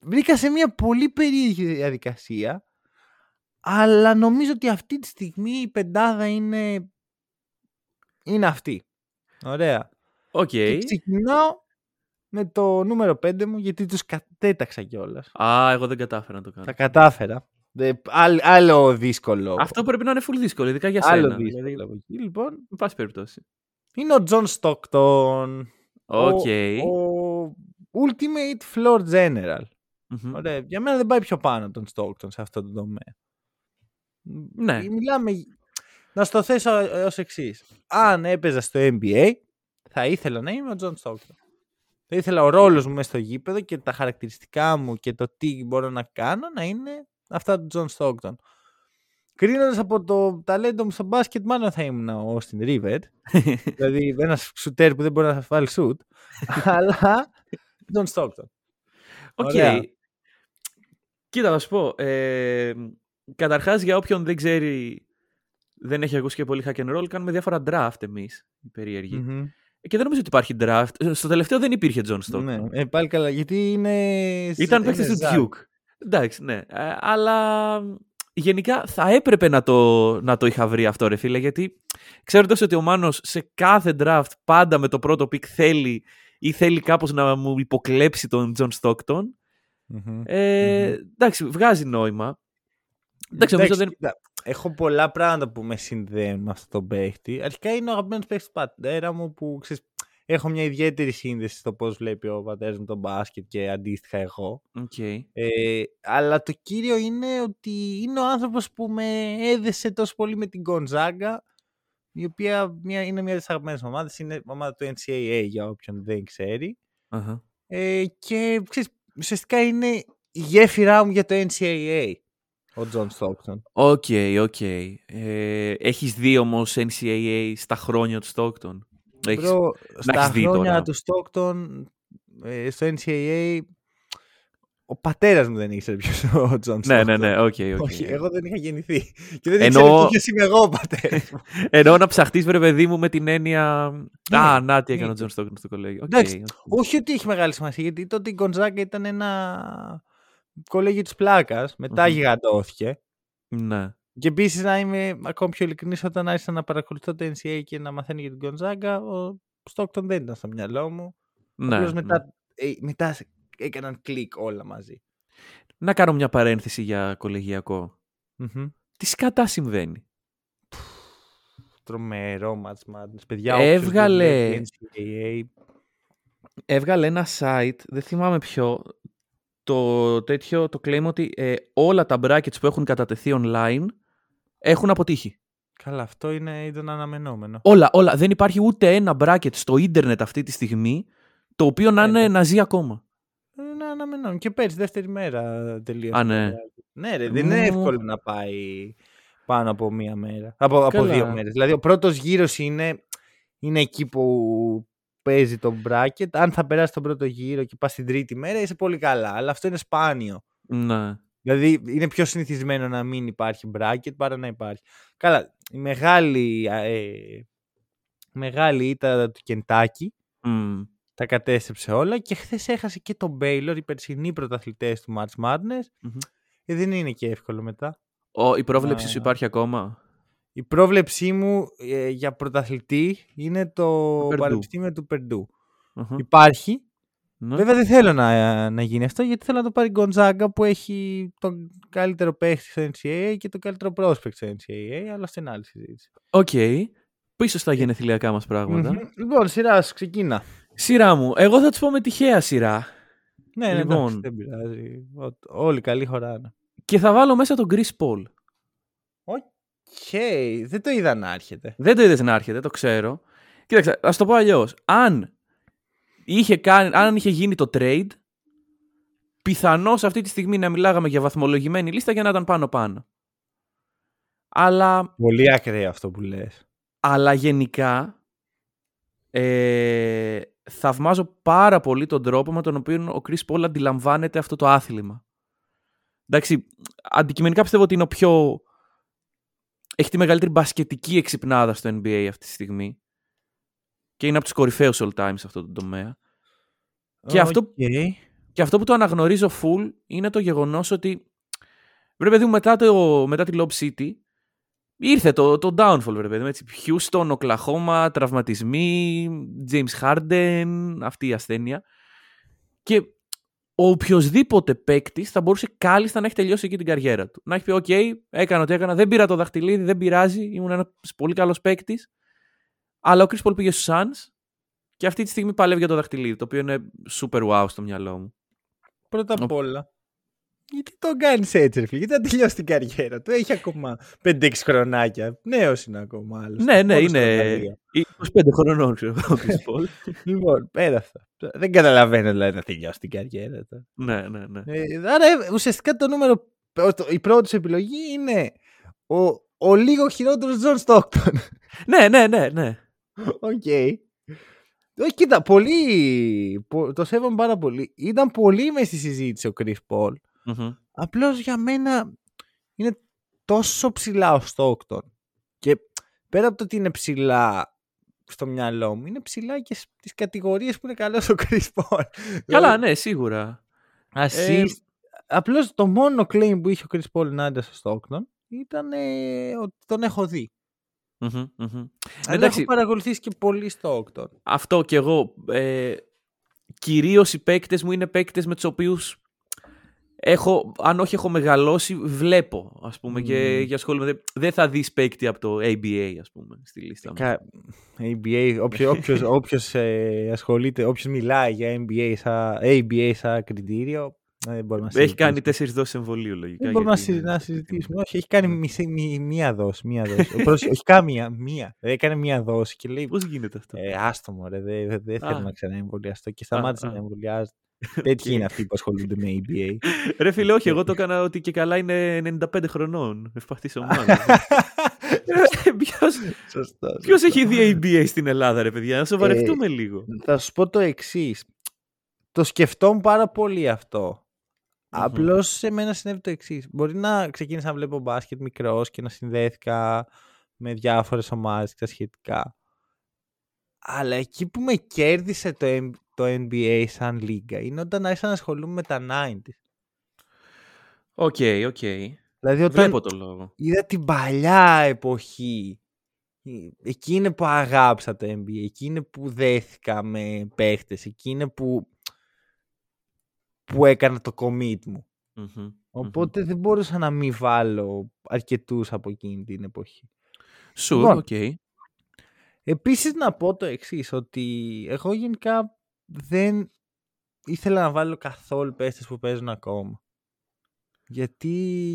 βρήκα σε μια πολύ περίεργη διαδικασία. Αλλά νομίζω ότι αυτή τη στιγμή η πεντάδα είναι, είναι αυτή. Ωραία. Okay. Και ξεκινάω με το νούμερο 5 μου γιατί τους κατέταξα κιόλας. Α, εγώ δεν κατάφερα να το κάνω. Τα κατάφερα. άλλο δύσκολο. Αυτό πρέπει να είναι full δύσκολο, ειδικά για σένα. Άλλο δύσκολο. Δηλαδή, λοιπόν, με πάση περιπτώσει. Είναι ο Τζον Στόκτον. Okay. Ο, ο Ultimate Floor General. Mm-hmm. Ωραία. Για μένα δεν πάει πιο πάνω από τον Στόκτον σε αυτό το τομέα. Ναι. Μιλάμε... Να στο θέσω ως εξής. Αν έπαιζα στο NBA, θα ήθελα να είμαι ο Τζον Στόκτον. Θα ήθελα ο ρόλος μου μέσα στο γήπεδο και τα χαρακτηριστικά μου και το τι μπορώ να κάνω να είναι αυτά του Τζον Στόκτον. Κρίνοντας από το ταλέντο μου στο μπάσκετ, μάλλον θα ήμουν ο Austin Rivers. δηλαδή ένας σουτέρ που δεν μπορεί να βάλει σουτ. αλλά Τζον Στόκτον. Οκ. Κοίτα, θα σου πω. Ε, Καταρχάς, για όποιον δεν ξέρει, δεν έχει ακούσει και πολύ hack and roll, κάνουμε διάφορα draft εμείς, οι περίεργοι Και δεν νομίζω ότι υπάρχει draft. Στο τελευταίο δεν υπήρχε John Stockton. Ναι, ε, πάλι καλά, γιατί είναι. Ήταν παίκτης του Duke. Εντάξει, ναι. Ε, αλλά γενικά θα έπρεπε να το, να το είχα βρει αυτό, ρε φίλε, γιατί ξέροντας ότι ο Μάνος σε κάθε draft πάντα με το πρώτο pick θέλει ή θέλει κάπως να μου υποκλέψει τον John Stockton. Ε, Εντάξει, βγάζει νόημα. Εντάξει, Εντάξει δεν... Έχω πολλά πράγματα που με συνδέουν με αυτόν τον παίχτη. Αρχικά είναι ο αγαπημένος παίχτης του πατέρα μου που ξέρεις, έχω μια ιδιαίτερη σύνδεση στο πώς βλέπει ο πατέρας μου τον μπάσκετ και αντίστοιχα εγώ. Okay. Ε, αλλά το κύριο είναι ότι είναι ο άνθρωπος που με έδεσε τόσο πολύ με την Gonzaga η οποία μια, είναι μια από τις αγαπημένες ομάδες. Είναι η ομάδα του NCAA για όποιον δεν ξέρει. Uh-huh. Ε, και ξέρεις, ουσιαστικά είναι η γέφυρά μου για το NCAA. Ο Τζον Στόκτον. OK, OK. Ε, έχεις δει όμως NCAA στα χρόνια του Στόκτον; Bro, στα χρόνια του Στόκτον ε, στο NCAA ο πατέρας μου δεν ήξερε ποιος ο Τζον Ναι, ναι, ναι, OK. Okay, okay. Όχι, εγώ δεν είχα γεννηθεί. Και δεν Ενώ... ήξερα ποιος είμαι εγώ ο πατέρας μου. Ενώ να ψαχτείς, βρε παιδί μου, με την έννοια. Ναι, Α, να τι έκανε ο Τζον Στόκτον στο κολέγιο. Okay, okay. Όχι ότι έχει μεγάλη σημασία, γιατί τότε η Γκοντζάγκα ήταν ένα κολέγιο της πλάκας. Μετά mm-hmm. γιγαντώθηκε. Ναι. Και επίσης να είμαι ακόμη πιο ειλικρινής, όταν άρχισα να παρακολουθώ το NCAA και να μαθαίνει για την Γκοντζάγκα, ο Στόκτον δεν ήταν στο μυαλό μου. Ναι, ναι. μετά, ε, μετά έκαναν κλικ όλα μαζί. Να κάνω μια παρένθεση για κολεγιακό. Mm-hmm. Τι σκατά συμβαίνει; Τρομερό Match Madness. Παιδιά, έβγαλε, έβγαλε ένα site, δεν θυμάμαι ποιο, το τέτοιο το claim ότι ε, όλα τα brackets που έχουν κατατεθεί online έχουν αποτύχει. Καλά, αυτό είναι ήταν αναμενόμενο. Όλα, όλα. Δεν υπάρχει ούτε ένα bracket στο ίντερνετ αυτή τη στιγμή το οποίο να, είναι, να ζει ακόμα. Είναι αναμενόμενο. Και πέρσι, δεύτερη μέρα τελείωσε. Α, ναι. Ναι, ρε, δεν είναι εύκολο να πάει πάνω από μία μέρα. Από, από δύο μέρες. Δηλαδή, ο πρώτος γύρος είναι, είναι εκεί που παίζει το bracket. Αν θα περάσει τον πρώτο γύρο και πας στην τρίτη μέρα, είσαι πολύ καλά. Αλλά αυτό είναι σπάνιο. Ναι. Δηλαδή είναι πιο συνηθισμένο να μην υπάρχει bracket παρά να υπάρχει. Καλά, η μεγάλη, ε, μεγάλη ήττα του Κεντάκι mm. Τα κατέστρεψε όλα και χθες έχασε και τον Baylor, οι περσινοί πρωταθλητές του March Madness. Mm-hmm. Ε, δεν είναι και εύκολο μετά. Ο, η πρόβλεψη σου υπάρχει ακόμα; Η πρόβλεψή μου ε, για πρωταθλητή είναι το, το Πανεπιστήμιο του περντου Υπάρχει. Ναι. Βέβαια δεν θέλω να, να γίνει αυτό γιατί θέλω να το πάρει Γκοντζάγκα που έχει τον καλύτερο παίχτη στο NCAA και τον καλύτερο prospect στο NCAA, αλλά αυτή είναι άλλη συζήτηση. OK. Okay. Πίσω στα γενεθλιακά μας πράγματα. Λοιπόν, σειράς σου, ξεκίνα. Σειρά μου. Εγώ θα του πω με τυχαία σειρά. Ναι, ναι, λοιπόν. δεν πειράζει. Όλοι οι καλοί χωράνε. Και θα βάλω μέσα τον Chris Paul. Okay. Δεν το είδα να έρχεται. Δεν το είδες να έρχεται, το ξέρω. Κοίταξε, ας το πω αλλιώς. Αν, είχε αν είχε γίνει το trade, πιθανώς αυτή τη στιγμή να μιλάγαμε για βαθμολογημένη λίστα για να ήταν πάνω-πάνω. Αλλά. Πολύ ακραίο αυτό που λες. Αλλά γενικά. Ε, θαυμάζω πάρα πολύ τον τρόπο με τον οποίο ο Chris Paul αντιλαμβάνεται αυτό το άθλημα. Εντάξει, αντικειμενικά πιστεύω ότι είναι ο πιο έχει τη μεγαλύτερη μπασκετική εξυπνάδα στο NBA αυτή τη στιγμή. Και είναι από τους κορυφαίους all time σε αυτό το τομέα. Και, αυτό, και αυτό που το αναγνωρίζω full είναι το γεγονός ότι Βρε παιδί μου, μετά, το, μετά τη Lob City ήρθε το, το downfall, βρε παιδί μου. Έτσι. Houston, Oklahoma, τραυματισμοί, James Harden, αυτή η ασθένεια. Και ο οποιοδήποτε παίκτη θα μπορούσε κάλλιστα να έχει τελειώσει εκεί την καριέρα του. Να έχει πει: OK, έκανα ό,τι έκανα, δεν πήρα το δαχτυλίδι, δεν πειράζει, ήμουν ένας πολύ καλός παίκτης. Αλλά ο Chris Paul πήγε στους Suns και αυτή τη στιγμή παλεύει για το δαχτυλίδι, το οποίο είναι super wow στο μυαλό μου. Πρώτα απ' όλα, γιατί τον κάνεις έτσι, ρε φίλε, γιατί θα τελειώσει την καριέρα του. Έχει ακόμα 5-6 χρονάκια. Νέος είναι ακόμα άλλο. Ναι, ναι, είναι. 25 χρονών, ξέρω εγώ, Λοιπόν, πέρα αυτά. Δεν καταλαβαίνω δηλαδή να τελειώσει την καριέρα του. Ναι, ναι, ναι. Ε, άρα ουσιαστικά το νούμερο. Η πρώτη επιλογή είναι ο, ο λίγο χειρότερος Τζον Στόκτον. ναι, ναι, ναι, ναι. OK. Okay. Όχι, κοίτα, πολύ. Το σέβομαι πάρα πολύ. Ήταν πολύ μες στη συζήτηση ο Chris Paul. Mm-hmm. Απλώς για μένα είναι τόσο ψηλά ο Στόκτον. Και πέρα από το ότι είναι ψηλά στο μυαλό μου, είναι ψηλά και στις κατηγορίες που είναι καλός ο Chris Paul. Καλά, ναι, σίγουρα. Assist. Ε... Απλώς το μόνο claim που είχε ο Chris Paul ενάντια στο Στόκτον ήταν ε, ότι τον έχω δει. Mm-hmm, mm-hmm. Αλλά Εντάξει, έχω παρακολουθήσει και πολύ Στόκτον. Αυτό κι εγώ. Ε, κυρίως οι παίκτες μου είναι παίκτες με τους οποίους έχω, αν όχι έχω μεγαλώσει, βλέπω, ας πούμε, mm. και, και ασχολούμαι. Δεν θα δεις παίκτη από το ABA, ας πούμε, στη λίστα μου. ABA, όποιος, όποιος, όποιος ε, ασχολείται, όποιος μιλάει για NBA σαν, ABA σαν κριτήριο, δεν μπορούμε να Έχει κάνει τέσσερις δόσεις εμβολίου, λογικά. Δεν μπορούμε γιατί... να συζητήσουμε. Όχι, έχει κάνει μισή, μία δόση. Μία δόση. όχι κάμια, μία. Έκανε μία δόση και λέει. Πώς γίνεται αυτό; Ε, άστο μου, δεν δε, δε θέλω να ξαναεμβολιαστώ και σταμάτησε να εμβολιάζεται. Τέτοιοι είναι αυτοί που ασχολούνται με ABA. Ρε φίλε, όχι, εγώ το έκανα ότι και καλά είναι 95 χρονών. Ευπαθής ομάδα. Ποιο έχει δει ABA στην Ελλάδα, ρε παιδιά, να σοβαρευτούμε ε, λίγο. Θα σου πω το εξής. Το σκεφτόμουν πάρα πολύ αυτό. Απλώς σε μένα συνέβη το εξής. Μπορεί να ξεκίνησα να βλέπω μπάσκετ μικρός και να συνδέθηκα με διάφορες ομάδες και τα σχετικά. Αλλά εκεί που με κέρδισε το, το NBA σαν λίγκα είναι όταν άρχισα να ασχολούμαι με τα 90s. OK, okay, OK. Okay. Δηλαδή όταν Βλέπω το λόγο. είδα την παλιά εποχή, εκεί είναι που αγάπησα το NBA, εκεί είναι που δέθηκα με παίχτες, εκεί είναι που, που έκανα το commit μου. οποτε δεν μπορούσα να μην βάλω αρκετούς από εκείνη την εποχή. Sure, λοιπόν, okay. Επίσης να πω το εξής ότι εγώ γενικά δεν ήθελα να βάλω καθόλου παίχτες που παίζουν ακόμα. Γιατί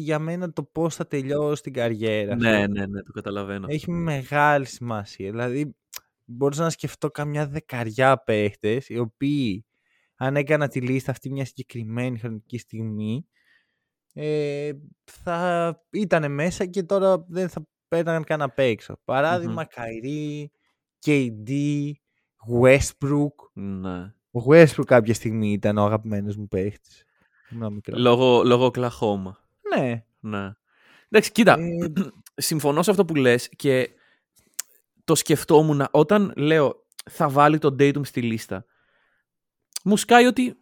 για μένα το πώς θα τελειώσει την καριέρα. Ναι, ναι, ναι, το καταλαβαίνω. Έχει μεγάλη σημασία. Δηλαδή, μπορούσα να σκεφτώ καμιά δεκαριά παίχτες, οι οποίοι, αν έκανα τη λίστα αυτή μια συγκεκριμένη χρονική στιγμή, ε, θα ήταν μέσα και τώρα δεν θα πέταγαν καν απ' έξω. Παράδειγμα, Καϊρή, KD, Westbrook. Ναι. Ο Westbrook κάποια στιγμή ήταν ο αγαπημένος μου παίχτης. Λόγω, λόγω Οκλαχώμα. Ναι. ναι. Εντάξει, κοίτα. Ε... συμφωνώ σε αυτό που λες και το σκεφτόμουν όταν λέω θα βάλει τον Dayton στη λίστα. Μου σκάει ότι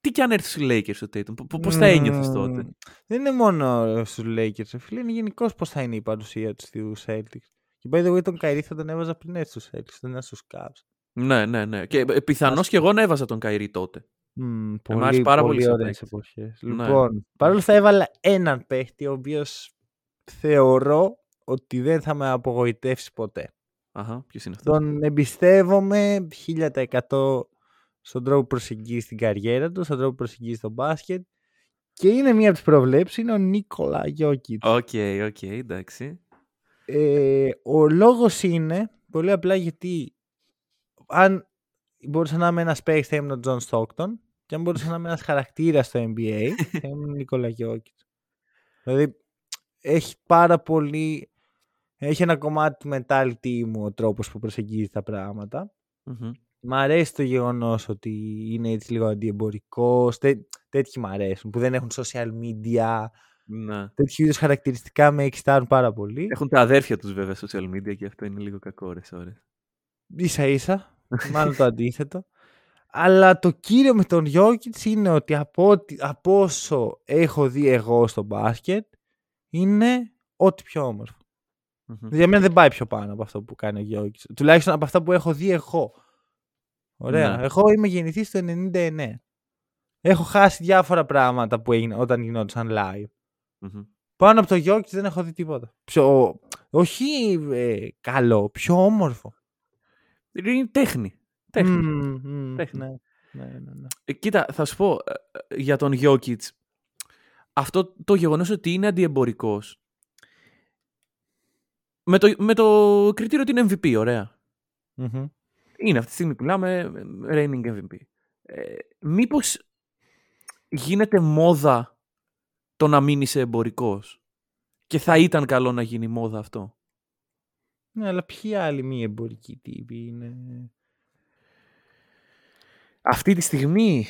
τι κι αν έρθει στους Lakers ο Tatum, πώς θα ένιωθες τότε; Δεν είναι μόνο στους Lakers, φίλε, είναι γενικώς πώς θα είναι η παρουσία τους στους Celtics. Και by the way, τον Καϊρή θα τον έβαζα πριν έρθει στους Celtics, δεν ήταν στους Cavs. Ναι, ναι, ναι. Και πιθανώς και εγώ να έβαζα τον Καϊρή τότε. Mm, πολύ, πάρα πολύ, πολύ ωραίες εποχές. Ναι. Λοιπόν, παρόλο θα έβαλα έναν παίχτη, ο οποίος θεωρώ ότι δεν θα με απογοητεύσει ποτέ. Αχα, ποιος είναι αυτός; Τον εμπιστεύομαι 1000% στον τρόπο που προσεγγίζει την καριέρα του, στον τρόπο που προσεγγίζει το μπάσκετ. Και είναι μία από τις προβλέψεις, είναι ο Νίκολα Γιόκιτς. OK, okay, OK, okay, εντάξει. Ε, ο λόγος είναι πολύ απλά γιατί αν μπορούσα να είμαι ένας παίκτης θα ήμουν ο Τζον Στόκτον και αν μπορούσα να είμαι ένας χαρακτήρας στο NBA θα ήμουν ο Νίκολα Γιόκιτς. Δηλαδή έχει πάρα πολύ. Έχει ένα κομμάτι του mentality μου ο τρόπος που προσεγγίζει τα πράγματα. Mm-hmm. Μ' αρέσει το γεγονός ότι είναι έτσι λίγο αντιεμπορικός. Τέ, τέτοιοι μ' αρέσουν που δεν έχουν social media. Ναι. Τέτοιου είδους χαρακτηριστικά με εξητάρουν πάρα πολύ. Έχουν τα αδέρφια τους βέβαια social media και αυτό είναι λίγο κακό ώρες ώρες. σα ίσα. Μάλλον το αντίθετο. Αλλά το κύριο με τον Γιώκητς είναι ότι από, από όσο έχω δει εγώ στο μπάσκετ, είναι ό,τι πιο ομορφο. Mm-hmm. Για μένα δεν πάει πιο πάνω από αυτό που κάνει ο Γιώκητς. Τουλάχιστον από αυτά που έχω δει εγώ. Ωραία. Ναι. Εγώ είμαι γεννηθής το 99. Έχω χάσει διάφορα πράγματα που έγινε όταν γινόντουσαν live. Mm-hmm. Πάνω από το Γιώκητς δεν έχω δει τίποτα. Πιο, όχι ε, καλό, πιο όμορφο. Είναι τέχνη. Τέχνη. Mm, τέχνη. Ναι. Ναι, ναι, ναι. Ε, κοίτα, θα σου πω ε, ε, για τον Γιώκητς. Αυτό το γεγονός ότι είναι αντιεμπορικός με το, με το κριτήριο ότι είναι MVP, ωραία. Mm-hmm. Είναι αυτή τη στιγμή που μιλάμε reigning MVP. Ε, μήπως γίνεται μόδα το να μείνει σε εμπορικός και θα ήταν καλό να γίνει μόδα αυτό; Ναι, αλλά ποιοι άλλοι μη εμπορικοί τύποι είναι; Αυτή τη στιγμή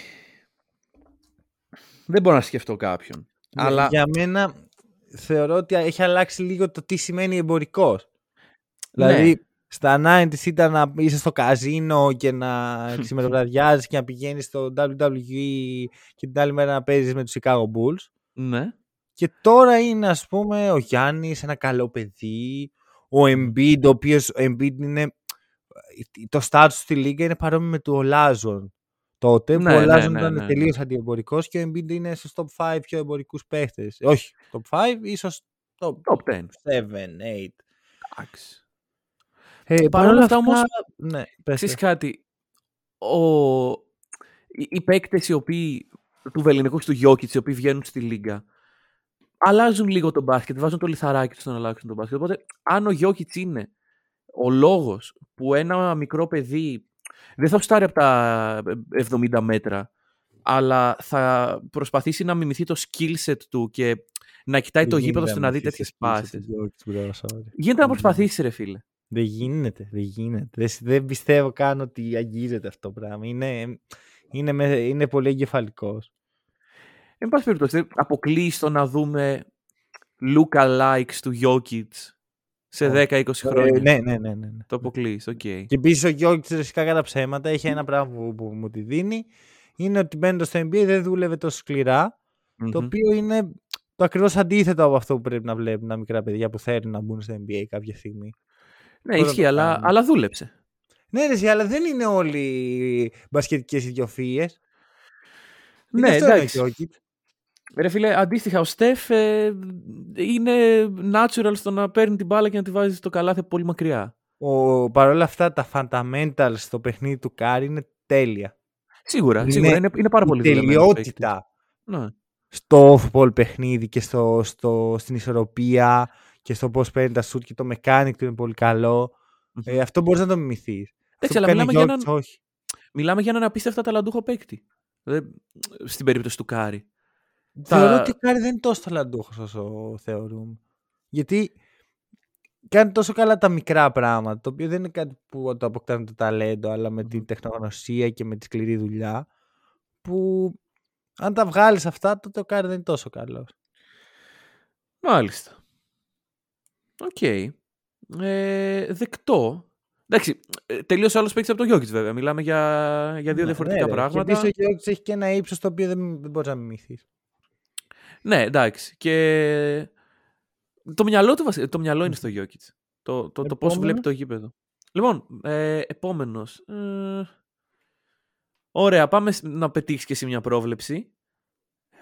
δεν μπορώ να σκεφτώ κάποιον. Ναι, αλλά... Για μένα θεωρώ ότι έχει αλλάξει λίγο το τι σημαίνει εμπορικός. Δηλαδή, ναι. στα 90 ήταν να είσαι στο καζίνο και να ξημεροβραδιάζεις και να πηγαίνεις στο WWE και την άλλη μέρα να παίζεις με τους Chicago Bulls. Ναι. Και τώρα είναι, ας πούμε, ο Γιάννης, ένα καλό παιδί. Ο Embiid, ο οποίος ο Embiid είναι. Το status στη Λίγκα είναι παρόμοιο με του Ολάζον τότε ναι, που ο Λάζον ναι, ναι, ήταν ναι, τελείως αντιεμπορικός και ο Embiid είναι στου top 5 πιο εμπορικούς παίχτες. Όχι, top 5, ίσως top, top 10. 7, 8. Εντάξει. Ε, Παρ' όλα αυτά όμως. Ναι, ξέρεις κάτι. Ο... Οι, οι παίκτες οι οποίοι του Βεληνικού και του Γιώκητς, οι οποίοι βγαίνουν στη Λίγκα, αλλάζουν λίγο τον μπάσκετ, βάζουν το λιθαράκι τους να αλλάξουν τον μπάσκετ. Οπότε, αν ο Γιώκητ είναι ο λόγος που ένα μικρό παιδί δεν θα φτάρει από τα 70 μέτρα, αλλά θα προσπαθήσει να μιμηθεί το skill set του και να κοιτάει το γήπεδο ώστε να δει τέτοιες πάσει. Γίνεται να προσπαθήσει, ρε φίλε. Δεν γίνεται, δεν γίνεται. Δεν, πιστεύω καν ότι αγγίζεται αυτό το πράγμα. Είναι, είναι, είναι πολύ εγκεφαλικός. Εν πάση περιπτώσει, αποκλεί το να δούμε Luca likes του Jokic σε 10-20 ε, χρόνια. ναι, ναι, ναι, ναι. Το αποκλεί. Okay. Και επίσης ο Γιώργη ρεσικά κατά ψέματα έχει ένα πράγμα που, που μου τη δίνει. Είναι ότι μπαίνοντας στο NBA δεν δούλευε τόσο Το οποίο είναι το ακριβώς αντίθετο από αυτό που πρέπει να βλέπουν τα μικρά παιδιά που θέλουν να μπουν στο NBA κάποια στιγμή. Ναι, ισχύει, αλλά, αλλά δούλεψε. Ναι, ρε, αλλά δεν είναι όλοι μπασκετικές ιδιοφυίε. Ναι, εντάξει. Ρε φίλε, αντίστοιχα, ο Στεφ ε, είναι natural στο να παίρνει την μπάλα και να τη βάζει στο καλάθι πολύ μακριά. Ο, Παρ' όλα αυτά, τα fundamentals στο παιχνίδι του Κάρι είναι τέλεια. Σίγουρα, είναι, σίγουρα. Είναι, είναι πάρα πολύ τελειότητα ναι. στο off-ball παιχνίδι και στο, στο, στην ισορροπία και στο πώς παίρνει τα σουτ και το mechanic του είναι πολύ Ε, αυτό μπορείς να το μιμηθείς. Εντάξει, αλλά μιλάμε για, έναν, μιλάμε για έναν απίστευτα ταλαντούχο παίκτη. Στην περίπτωση του Κάρι. Θεωρώ ότι ο Κάρι δεν είναι τόσο ταλαντούχος όσο θεωρούμε. Γιατί κάνει τόσο καλά τα μικρά πράγματα, το οποίο δεν είναι κάτι που το αποκτάνε το ταλέντο, αλλά με την τεχνογνωσία και με τη σκληρή δουλειά, που αν τα βγάλεις αυτά, τότε ο Κάρι δεν είναι τόσο καλός. Μάλιστα. Οκ. Ε, δεκτό. Εντάξει, ε, τελείω άλλος παίκτη από το Γιόκιτς βέβαια. Μιλάμε για, για δύο ναι, διαφορετικά ναι, πράγματα. Και επίσης ο Γιόκιτς έχει και ένα ύψος το οποίο δεν, δεν μπορείς να μιμηθείς. Ναι, εντάξει. Και το μυαλό, του, το μυαλό είναι στο Γιόκιτς. Το, το, το πώς βλέπει το γήπεδο. Λοιπόν, ε, επόμενος. Ε, ωραία, πάμε να πετύχεις και εσύ μια πρόβλεψη.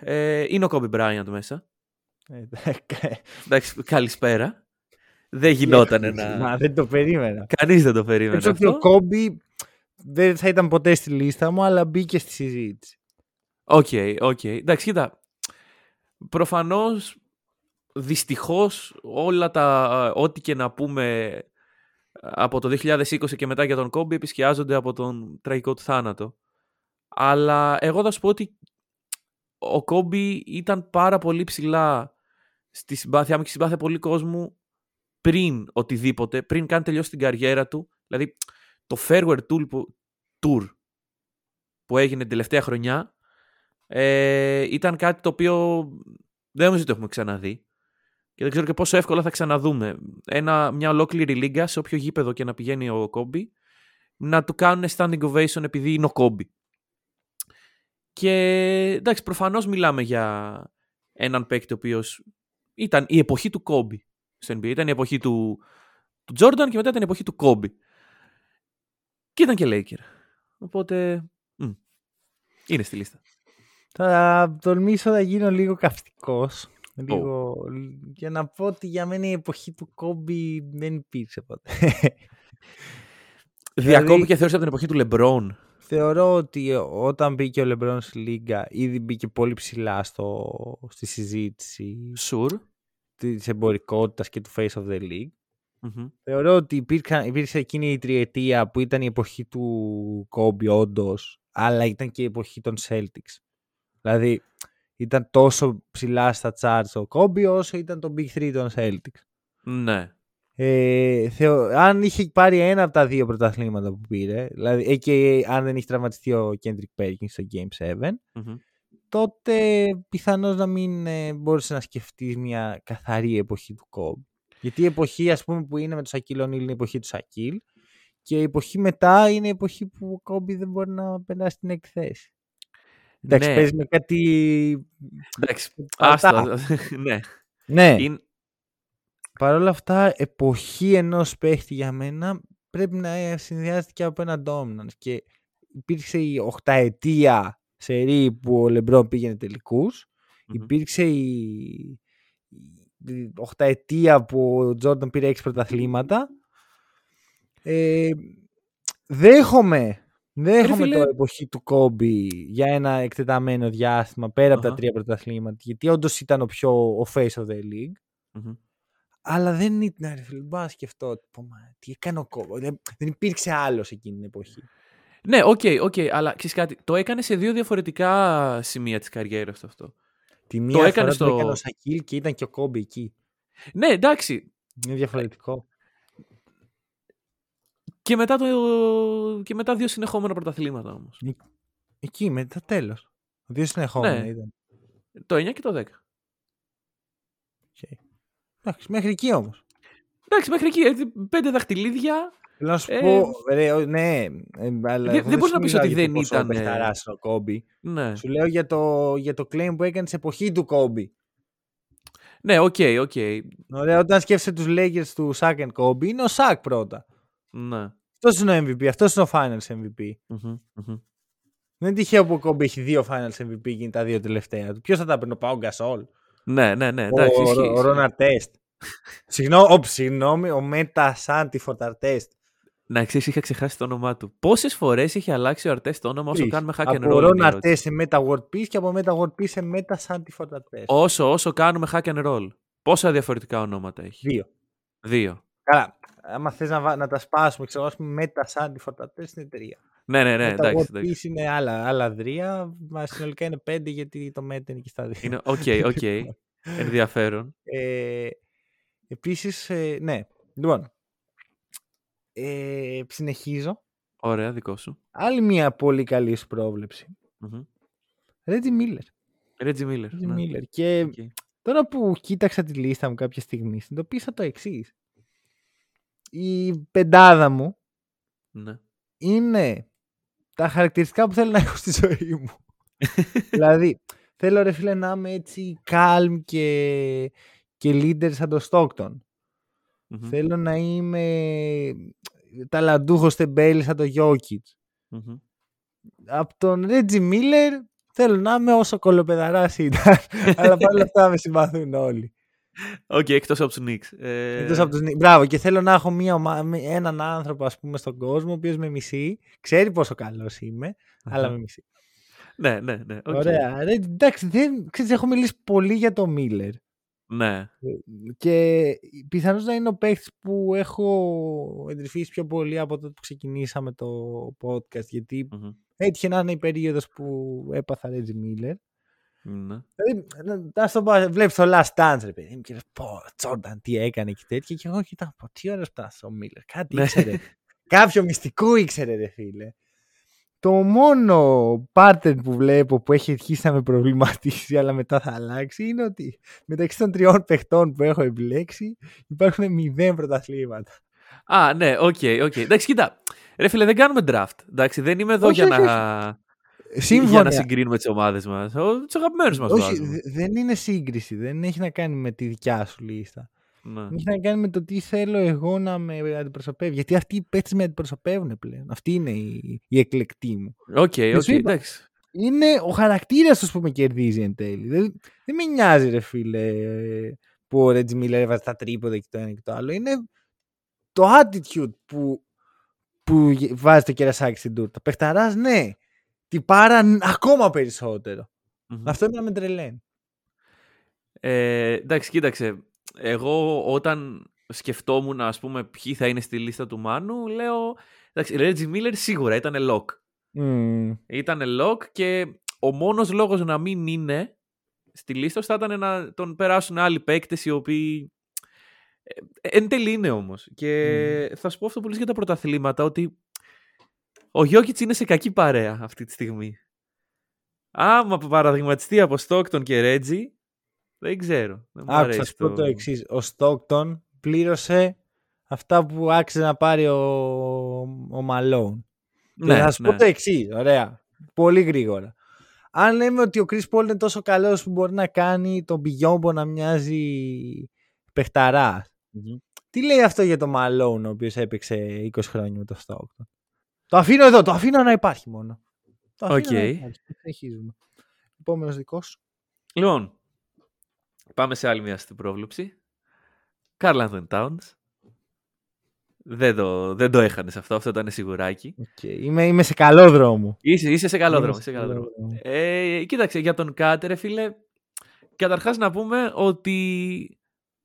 Ε, είναι ο Κόμπι Μπράιαντ μέσα. Ε, εντάξει, καλησπέρα. Δεν γινόταν να... Μα δεν το περίμενα. Κανείς δεν το περίμενε. Έτσι ότι ο Κόμπι δεν θα ήταν ποτέ στη λίστα μου, αλλά μπήκε στη συζήτηση. OK, okay, OK. Okay. Εντάξει, κοίτα προφανώς δυστυχώς όλα τα ό,τι και να πούμε από το 2020 και μετά για τον Κόμπι επισκιάζονται από τον τραγικό του θάνατο. Αλλά εγώ θα σου πω ότι ο Κόμπι ήταν πάρα πολύ ψηλά στη συμπάθειά μου και συμπάθεια πολύ κόσμου πριν οτιδήποτε, πριν καν τελειώσει την καριέρα του. Δηλαδή το Fairwear Tour που, tour που έγινε την τελευταία χρονιά ε, ήταν κάτι το οποίο δεν νομίζω ότι το έχουμε ξαναδεί. Και δεν ξέρω και πόσο εύκολα θα ξαναδούμε. Ένα, μια ολόκληρη λίγα σε όποιο γήπεδο και να πηγαίνει ο Κόμπι να του κάνουν standing ovation επειδή είναι ο Κόμπι. Και εντάξει, προφανώς μιλάμε για έναν παίκτη ο οποίος ήταν η εποχή του Κόμπι στο NBA. Ήταν η εποχή του, του Jordan και μετά ήταν η εποχή του Κόμπι. Και ήταν και Laker. Οπότε. Μ, είναι στη λίστα. Θα τολμήσω να γίνω λίγο καυστικός. Λίγο... Για να πω ότι για μένα η εποχή του Κόμπι δεν υπήρξε ποτέ. Διακόπηκε και θεώρησε από την εποχή του Λεμπρόν. Θεωρώ ότι όταν μπήκε ο Λεμπρόν στη Λίγκα ήδη μπήκε πολύ ψηλά στο, στη συζήτηση Sure. της εμπορικότητας και του face of the league. Mm-hmm. Θεωρώ ότι υπήρχαν, υπήρξε εκείνη η τριετία που ήταν η εποχή του Κόμπι όντως, αλλά ήταν και η εποχή των Celtics. Δηλαδή ήταν τόσο ψηλά στα charts ο Κόμπι όσο ήταν το Big 3 των Celtics. Ναι. Ε, θεω... Αν είχε πάρει ένα από τα δύο πρωταθλήματα που πήρε, δηλαδή ε, και αν δεν είχε τραυματιστεί ο Kendrick Perkins στο Game 7, Mm-hmm. τότε πιθανώς να μην ε, μπορούσε να σκεφτεί μια καθαρή εποχή του Κόμπι. Γιατί η εποχή ας πούμε που είναι με το Σακίλ Ονίλ είναι η εποχή του Σακίλ και η εποχή μετά είναι η εποχή που ο Κόμπι δεν μπορεί να περάσει την εκθέση. Εντάξει, Ναι. παίζεις με κάτι... Εντάξει. Πατά. Άστα. ναι. Ναι, Είναι... Παρ' όλα αυτά, εποχή ενός παίχτη για μένα πρέπει να ε, συνδυάζεται και από ένα dominance. Και υπήρξε η οχταετία σερή που ο Λεμπρόν πήγαινε τελικούς. Μμμ. Υπήρξε η, η οχταετία που ο Τζόρνταν πήρε έξι πρωταθλήματα. Ε, δέχομαι, δέχομαι φίλε. το εποχή του Κόμπι για ένα εκτεταμένο διάστημα πέρα από τα Αχα. τρία πρωταθλήματα γιατί όντως ήταν ο πιο ο face of the league. Μμμ. Αλλά δεν ήταν, ρε φίλε. Μπα σκεφτώ. πω, μα, Τι έκανε ο Κόμπι. Δεν, δεν υπήρξε άλλος εκείνη την εποχή. Ναι, OK, OK, αλλά ξέρεις κάτι. Το έκανε σε δύο διαφορετικά σημεία της καριέρας του αυτό. Τη μία φορά έκανε το στο- έκανε ο Σακίλ και ήταν και ο Κόμπι εκεί. Ναι, εντάξει. Είναι διαφορετικό. Και μετά, το... και μετά δύο συνεχόμενα πρωταθλήματα όμως. Εκεί, μετά τέλος. Δύο συνεχόμενα Ναι. ήταν. Το 9 και το 10. Οκ. Εντάξει, μέχρι εκεί όμως. Εντάξει, μέχρι εκεί. έτσι, Πέντε δαχτυλίδια. Θέλω να σου Ε, πω, ρε, ο- ναι, ε, αλλά δεν εγώ μπορείς σου να πεις μιλάω ότι για το δεν πόσο ήταν, παιχταράς είναι ο Κόμπι. Ναι. Σου λέω για το, για το claim που έκανε σε εποχή του Κόμπι. Ναι, OK, OK. Ωραία, όταν σκέφτεσαι τους Lakers του Σακ and Κόμπι, είναι ο Σακ πρώτα. Ναι. Αυτός είναι ο MVP, αυτός είναι ο Finals MVP. Μμμ, μμμ. Δεν είναι τυχαίο που ο Κόμπι έχει δύο Finals MVP και είναι τα δύο τελευταία του. Ποιος θα τα παίρνει, ο Πάο Γκασόλ; Ναι, ναι, ναι. Εντάξει, ο, ισχύει, ο, ισχύει. Ρον Αρτέστ. Συγγνώμη, ο, συγγνώμη, ο Metta Sandiford-Artest. Να ξέρεις, είχα ξεχάσει το όνομά του. Πόσες φορές έχει αλλάξει ο Αρτέστ το όνομα όσο Τρεις. κάνουμε hack and Από roll. είναι η Ρόναρ ερώτηση. Τέστ σε Metta World Peace και από Metta World Peace σε Metta Sandiford-Artest. Όσο, όσο κάνουμε hack and roll. Πόσα διαφορετικά ονόματα έχει; Δύο. Δύο. Καλά. Άμα θες να, βα- να τα σπάσουμε, ξέρω, ας πούμε, Metta Sandiford-Artest είναι τρία. Ναι, ναι, ναι. Metta Εντάξει, World εντάξει. Peace είναι άλλα, άλλα τρία. Μα συνολικά είναι πέντε γιατί το Metta είναι και στα δύο. Είναι OK, OK. Ενδιαφέρον. Ε, επίσης, ε, ναι. Λοιπόν, ε, συνεχίζω. Ωραία, δικό σου. Άλλη μια πολύ καλή σου πρόβλεψη. Μμμ. Ρέτζι Μίλλερ. Reggie Miller. Ρέτζι ναι. Μίλλερ. Και Οκ. τώρα που κοίταξα τη λίστα μου κάποια στιγμή, συνειδητοποίησα το εξής. Η πεντάδα μου Ναι. είναι τα χαρακτηριστικά που θέλω να έχω στη ζωή μου. δηλαδή, θέλω ρε φίλε να είμαι έτσι calm και, και leader σαν το Stockton. Μμμ, Θέλω να είμαι ταλαντούχος τεμπέλης σαν το Jokic. μμμ. Από τον Reggie Miller θέλω να είμαι όσο κωλοπαιδαράς ήταν. αλλά παρόλα αυτά με συμπαθούν όλοι. Οκ, εκτός από τους Knicks. Ε, Εκτός από τους... Knicks. Μπράβο, και θέλω να έχω μια ομα... με- έναν άνθρωπο ας πούμε στον κόσμο ο οποίος με μισεί, ξέρει πόσο καλός είμαι, αλλά με μισεί. Ναι, ναι, ναι. οκ. Ωραία. Ρε, εντάξει, δεν... ξέρεις, έχω μιλήσει πολύ για το Miller. Ναι. Και πιθανώς να είναι ο παίχτης που έχω εντρυφήσει πιο πολύ από τότε που ξεκινήσαμε το podcast. Γιατί Μμμ. έτυχε να είναι η περίοδος που έπαθα Reggie Miller. Ναι. Δηλαδή, να- να στο πω, βλέπεις το Last Dance, ρε παιδί μου, και λες, πω, Τζόρνταν, τι έκανε και τέτοια. Και εγώ κοιτάω, πω, τι ωραίος ήταν ο Miller. Κάτι Ναι. ήξερε. Κάποιο μυστικό ήξερε, ρε φίλε. Το μόνο pattern που βλέπω που έχει αρχίσει να με προβληματίσει, αλλά μετά θα αλλάξει, είναι ότι μεταξύ των τριών παιχτών που έχω επιλέξει υπάρχουν μηδέν πρωταθλήματα. Α, ναι, OK, OK. Εντάξει, κοίτα. Ρε φίλε, δεν κάνουμε draft. Εντάξει, δεν είμαι εδώ Όχι, για όχι, να. Σύμφωνα... Για να συγκρίνουμε τις ομάδες μας. Τους αγαπημένους μας Όχι, δεν είναι σύγκριση. Δεν έχει να κάνει με τη δικιά σου λίστα. Ναι. Έχει να κάνει με το τι θέλω εγώ να με αντιπροσωπεύει. Γιατί αυτοί οι παίχτες με αντιπροσωπεύουν πλέον. Αυτοί είναι οι, οι εκλεκτοί μου. OK, okay, okay, εντάξει. Είναι ο χαρακτήρας τους που με κερδίζει εν τέλει. Δεν, δεν με νοιάζει, ρε φίλε, που ο Ρέτζι Μίλλερ έβαζε τα τρίποδα και το ένα και το άλλο. Είναι το attitude που, που βάζει το κερασάκι στην τούρτα. Πεχταράς, ναι. Τι πάρα ακόμα περισσότερο. Mm-hmm. Αυτό είναι να με τρελαίνει. Ε, εντάξει, κοίταξε εγώ όταν σκεφτόμουν, ας πούμε, ποιοι θα είναι στη λίστα του Μάνου, λέω, εντάξει, Reggie Miller σίγουρα ήταν lock. Mm. Ήταν lock και ο μόνος λόγος να μην είναι στη λίστα θα ήταν να τον περάσουν άλλοι παίκτες οι οποίοι ε, εν τέλει είναι όμως. Και θα σου πω αυτό πολύ για τα πρωταθλήματα, ότι ο Γιώκητς είναι σε κακή παρέα αυτή τη στιγμή. Άμα παραδειγματιστεί από Στόκτον και Ρέτζι, δεν ξέρω. Άκουσα σου πω το εξής. Ο Στόκτον πλήρωσε αυτά που άξιζε να πάρει ο, ο Μαλόν. Ναι, θα σου πω ναι. το εξής. Ωραία. Πολύ γρήγορα. Αν λέμε ότι ο Chris Paul είναι τόσο καλός που μπορεί να κάνει τον Μπιγιόμπο να μοιάζει Τι λέει αυτό για τον Μαλόν ο οποίος έπαιξε 20 χρόνια με το Στόκτον. Το αφήνω εδώ, το αφήνω να υπάρχει μόνο. Το αφήνω okay. να υπάρχει. Συνεχίζουμε. Επόμενος δικός σου. Λοιπόν, Πάμε σε άλλη μια στην πρόβλεψη. Karl Anthony Towns. Δεν το, δεν το έχανες αυτό, αυτό ήταν σιγουράκι. Okay. Είμαι, είμαι σε καλό δρόμο. Είσαι, είσαι σε καλό δρόμο. Σε καλό δρόμο. Ε, κοίταξε, για τον Κατ, ρε φίλε, καταρχάς να πούμε ότι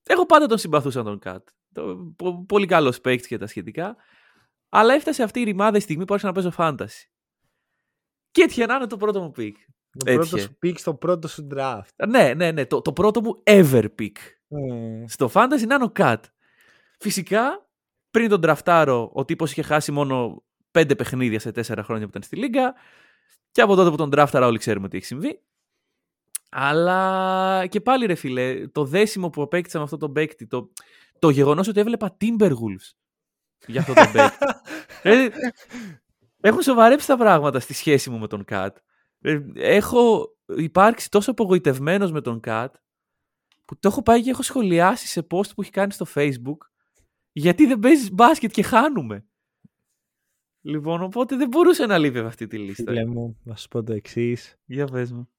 εγώ πάντα τον συμπαθούσα τον Κατ. Πολύ καλός παίκτης και τα σχετικά. Αλλά έφτασε αυτή η ρημάδα η στιγμή που άρχισα να παίζω fantasy. Και έτυχε να είναι το πρώτο μου pick. Το πρώτο σου pick στο πρώτο σου draft. Ναι, ναι, ναι. Το, το πρώτο μου ever pick. Mm. Στο fantasy είναι ο Cat. Φυσικά, πριν τον draftάρω, ο τύπος είχε χάσει μόνο πέντε παιχνίδια σε τέσσερα χρόνια που ήταν στη Λίγκα. Και από τότε που τον draftάρα όλοι ξέρουμε τι έχει συμβεί. Αλλά και πάλι ρε φίλε, το δέσιμο που απέκτησα με αυτό το παίκτη, το, το γεγονός ότι έβλεπα Timberwolves για αυτό το παίκτη. ε, έχουν σοβαρέψει τα πράγματα στη σχέση μου με τον Κατ. Ε, έχω υπάρξει τόσο απογοητευμένος με τον Κατ που το έχω πάει και έχω σχολιάσει σε post που έχει κάνει στο facebook γιατί δεν παίζεις μπάσκετ και χάνουμε. Λοιπόν, οπότε δεν μπορούσε να λείπει αυτή τη λίστα. Φίλε μου, να σου πω το εξής. Για πες μου.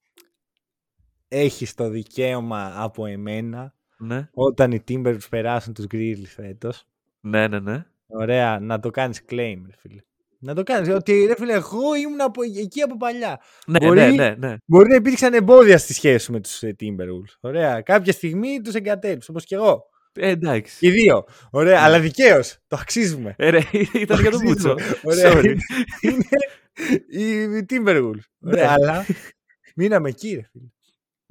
Έχεις το δικαίωμα από εμένα ναι. όταν οι Timbers περάσουν τους Grizzlies φέτος. Ναι, ναι, ναι. Ωραία, να το κάνεις claim, φίλε. Να το κάνεις. Ότι ρε φίλε, εγώ ήμουν από, εκεί από παλιά. Ναι, μπορεί, ναι, ναι, ναι. μπορεί να υπήρξαν εμπόδια στη σχέση με τους ε, Timberwolves. Ωραία. Κάποια στιγμή τους εγκατέλειψε, όπως και εγώ. Ε, εντάξει. Οι δύο. Ωραία, ναι. αλλά δικαίως. Το αξίζουμε. Ε, ρε, ήταν για τον Μούτσο. Ωραία. Είναι οι Timberwolves. Ωραία, ναι. αλλά μείναμε εκεί, ρε φίλε.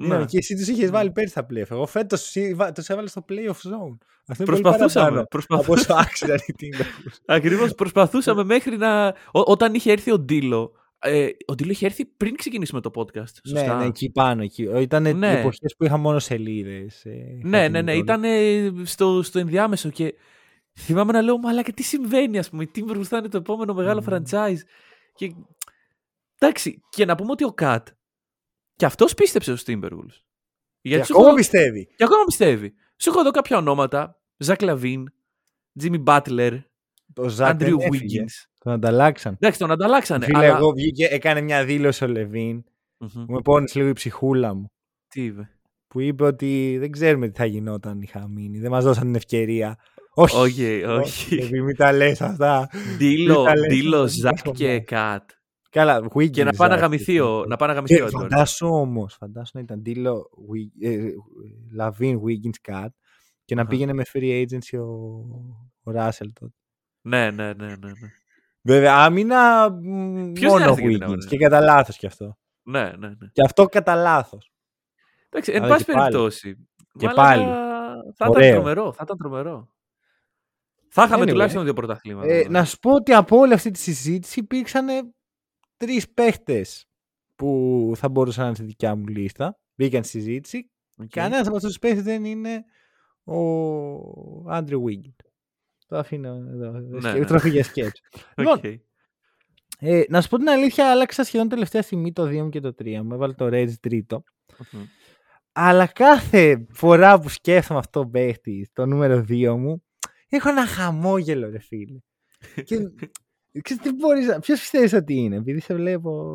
Ναι. Και εσύ τους είχες βάλει πέρυσι στα playoff. Εγώ φέτος τους έβαλε στο playoff zone. Αυτό προσπαθούσαμε. προσπαθούσαμε. Από όσο άξιζαν οι Ακριβώς προσπαθούσαμε μέχρι να. όταν είχε έρθει ο Ντίλο. Ε, ο Ντίλο είχε έρθει πριν ξεκινήσουμε το podcast. Ναι, σωστά; Ναι, ναι, εκεί πάνω. Εκεί. Ήταν ναι. εποχές που είχα μόνο σελίδες. Ε, ναι, ναι, ναι. Ήταν στο, στο ενδιάμεσο και θυμάμαι να λέω, Μα και τι συμβαίνει, ας πούμε. Η Timberwolves θα είναι το επόμενο μεγάλο mm. franchise. Και... Εντάξει, και να πούμε ότι ο Κατ και αυτός πίστεψε στους Timberwolves. Γιατί και ακόμα πιστεύει. Και ακόμα πιστεύει. Σου έχω εδώ κάποια ονόματα. Ζακ Λαβίν, Τζίμι Μπάτλερ, Άντριου Wiggins. Τον ανταλλάξαν. Εντάξει, τον ανταλλάξανε. Φίλε, αλλά... εγώ βγήκε, έκανε μια δήλωση ο Λαβίν mm-hmm. που με πόνισε λίγο η ψυχούλα μου. Τι είπε; Που είπε ότι δεν ξέρουμε τι θα γινόταν είχα μείνει. Δεν μας δώσαν την ευκαιρία. Όχι, όχι. όχι. Μην τα λες αυτά. Ντίλο Ζακ και Κατ. Καλά, Wiggins, και να πάει να γαμηθεί ο να πάει να γαμηθεί ο Φαντάσου όμως, φαντάσου να ήταν Ντίλο Λαβίν Wiggins Cat και να πήγαινε με free agency ο, ο Russell τότε. Ναι, ναι, ναι, ναι. ναι. Βέβαια, άμυνα μόνο Wiggins και κατά λάθος κι αυτό. Ναι, ναι, ναι. Και αυτό κατά λάθος. Εντάξει, εν πάση περιπτώσει. Και πάλι. Θα ήταν τρομερό. Θα ήταν τρομερό. Θα είχαμε τουλάχιστον δύο πρωταθλήματα. Ε, να σου πω ότι από όλη αυτή τη συζήτηση υπήρξαν τρεις παίχτες που θα μπορούσαν να είναι στη δικιά μου λίστα. Μπήκαν στη συζήτηση. Okay. Κανένας από αυτούς τους παίχτες δεν είναι ο Άντριου Βίγκιν. Το αφήνω εδώ. Ναι, ναι. Τροφή για σκέψη. λοιπόν, Ε, να σου πω την αλήθεια, άλλαξα σχεδόν τελευταία στιγμή το 2 μου και το 3 μου. Έβαλε το Rage τριτο Αλλά κάθε φορά που σκέφτομαι αυτό το παίχτη, το νούμερο 2 μου, έχω ένα χαμόγελο, ρε φίλε. και ξέρεις τι μπορείς, ποιος πιστεύεις ότι είναι, επειδή σε βλέπω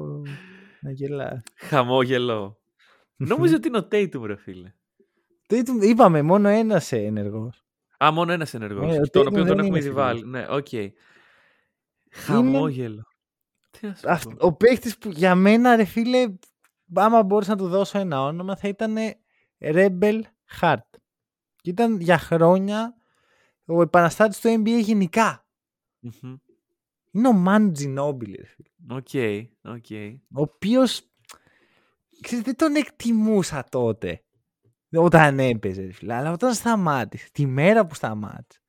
να γελάς. Χαμόγελο. Νομίζω ότι είναι ο Tatum, ρε φίλε. Tatum, είπαμε, μόνο ένας ενεργός. Α, μόνο ένας ενεργός. Ε, τον οποίο τον έχουμε ήδη βάλει. Ναι, OK. Okay. Χαμόγελο. Ο παίχτης που για μένα, ρε φίλε, άμα μπορούσα να του δώσω ένα όνομα, θα ήταν Rebel Heart. Και ήταν για χρόνια ο επαναστάτης του NBA γενικα Είναι ο Manu Ginobili, ρε φίλε. OK, OK. Ο οποίος, ξέρετε, δεν τον εκτιμούσα τότε. Όταν έπαιζε, φίλε. Αλλά όταν σταμάτησε, τη μέρα που σταμάτησε,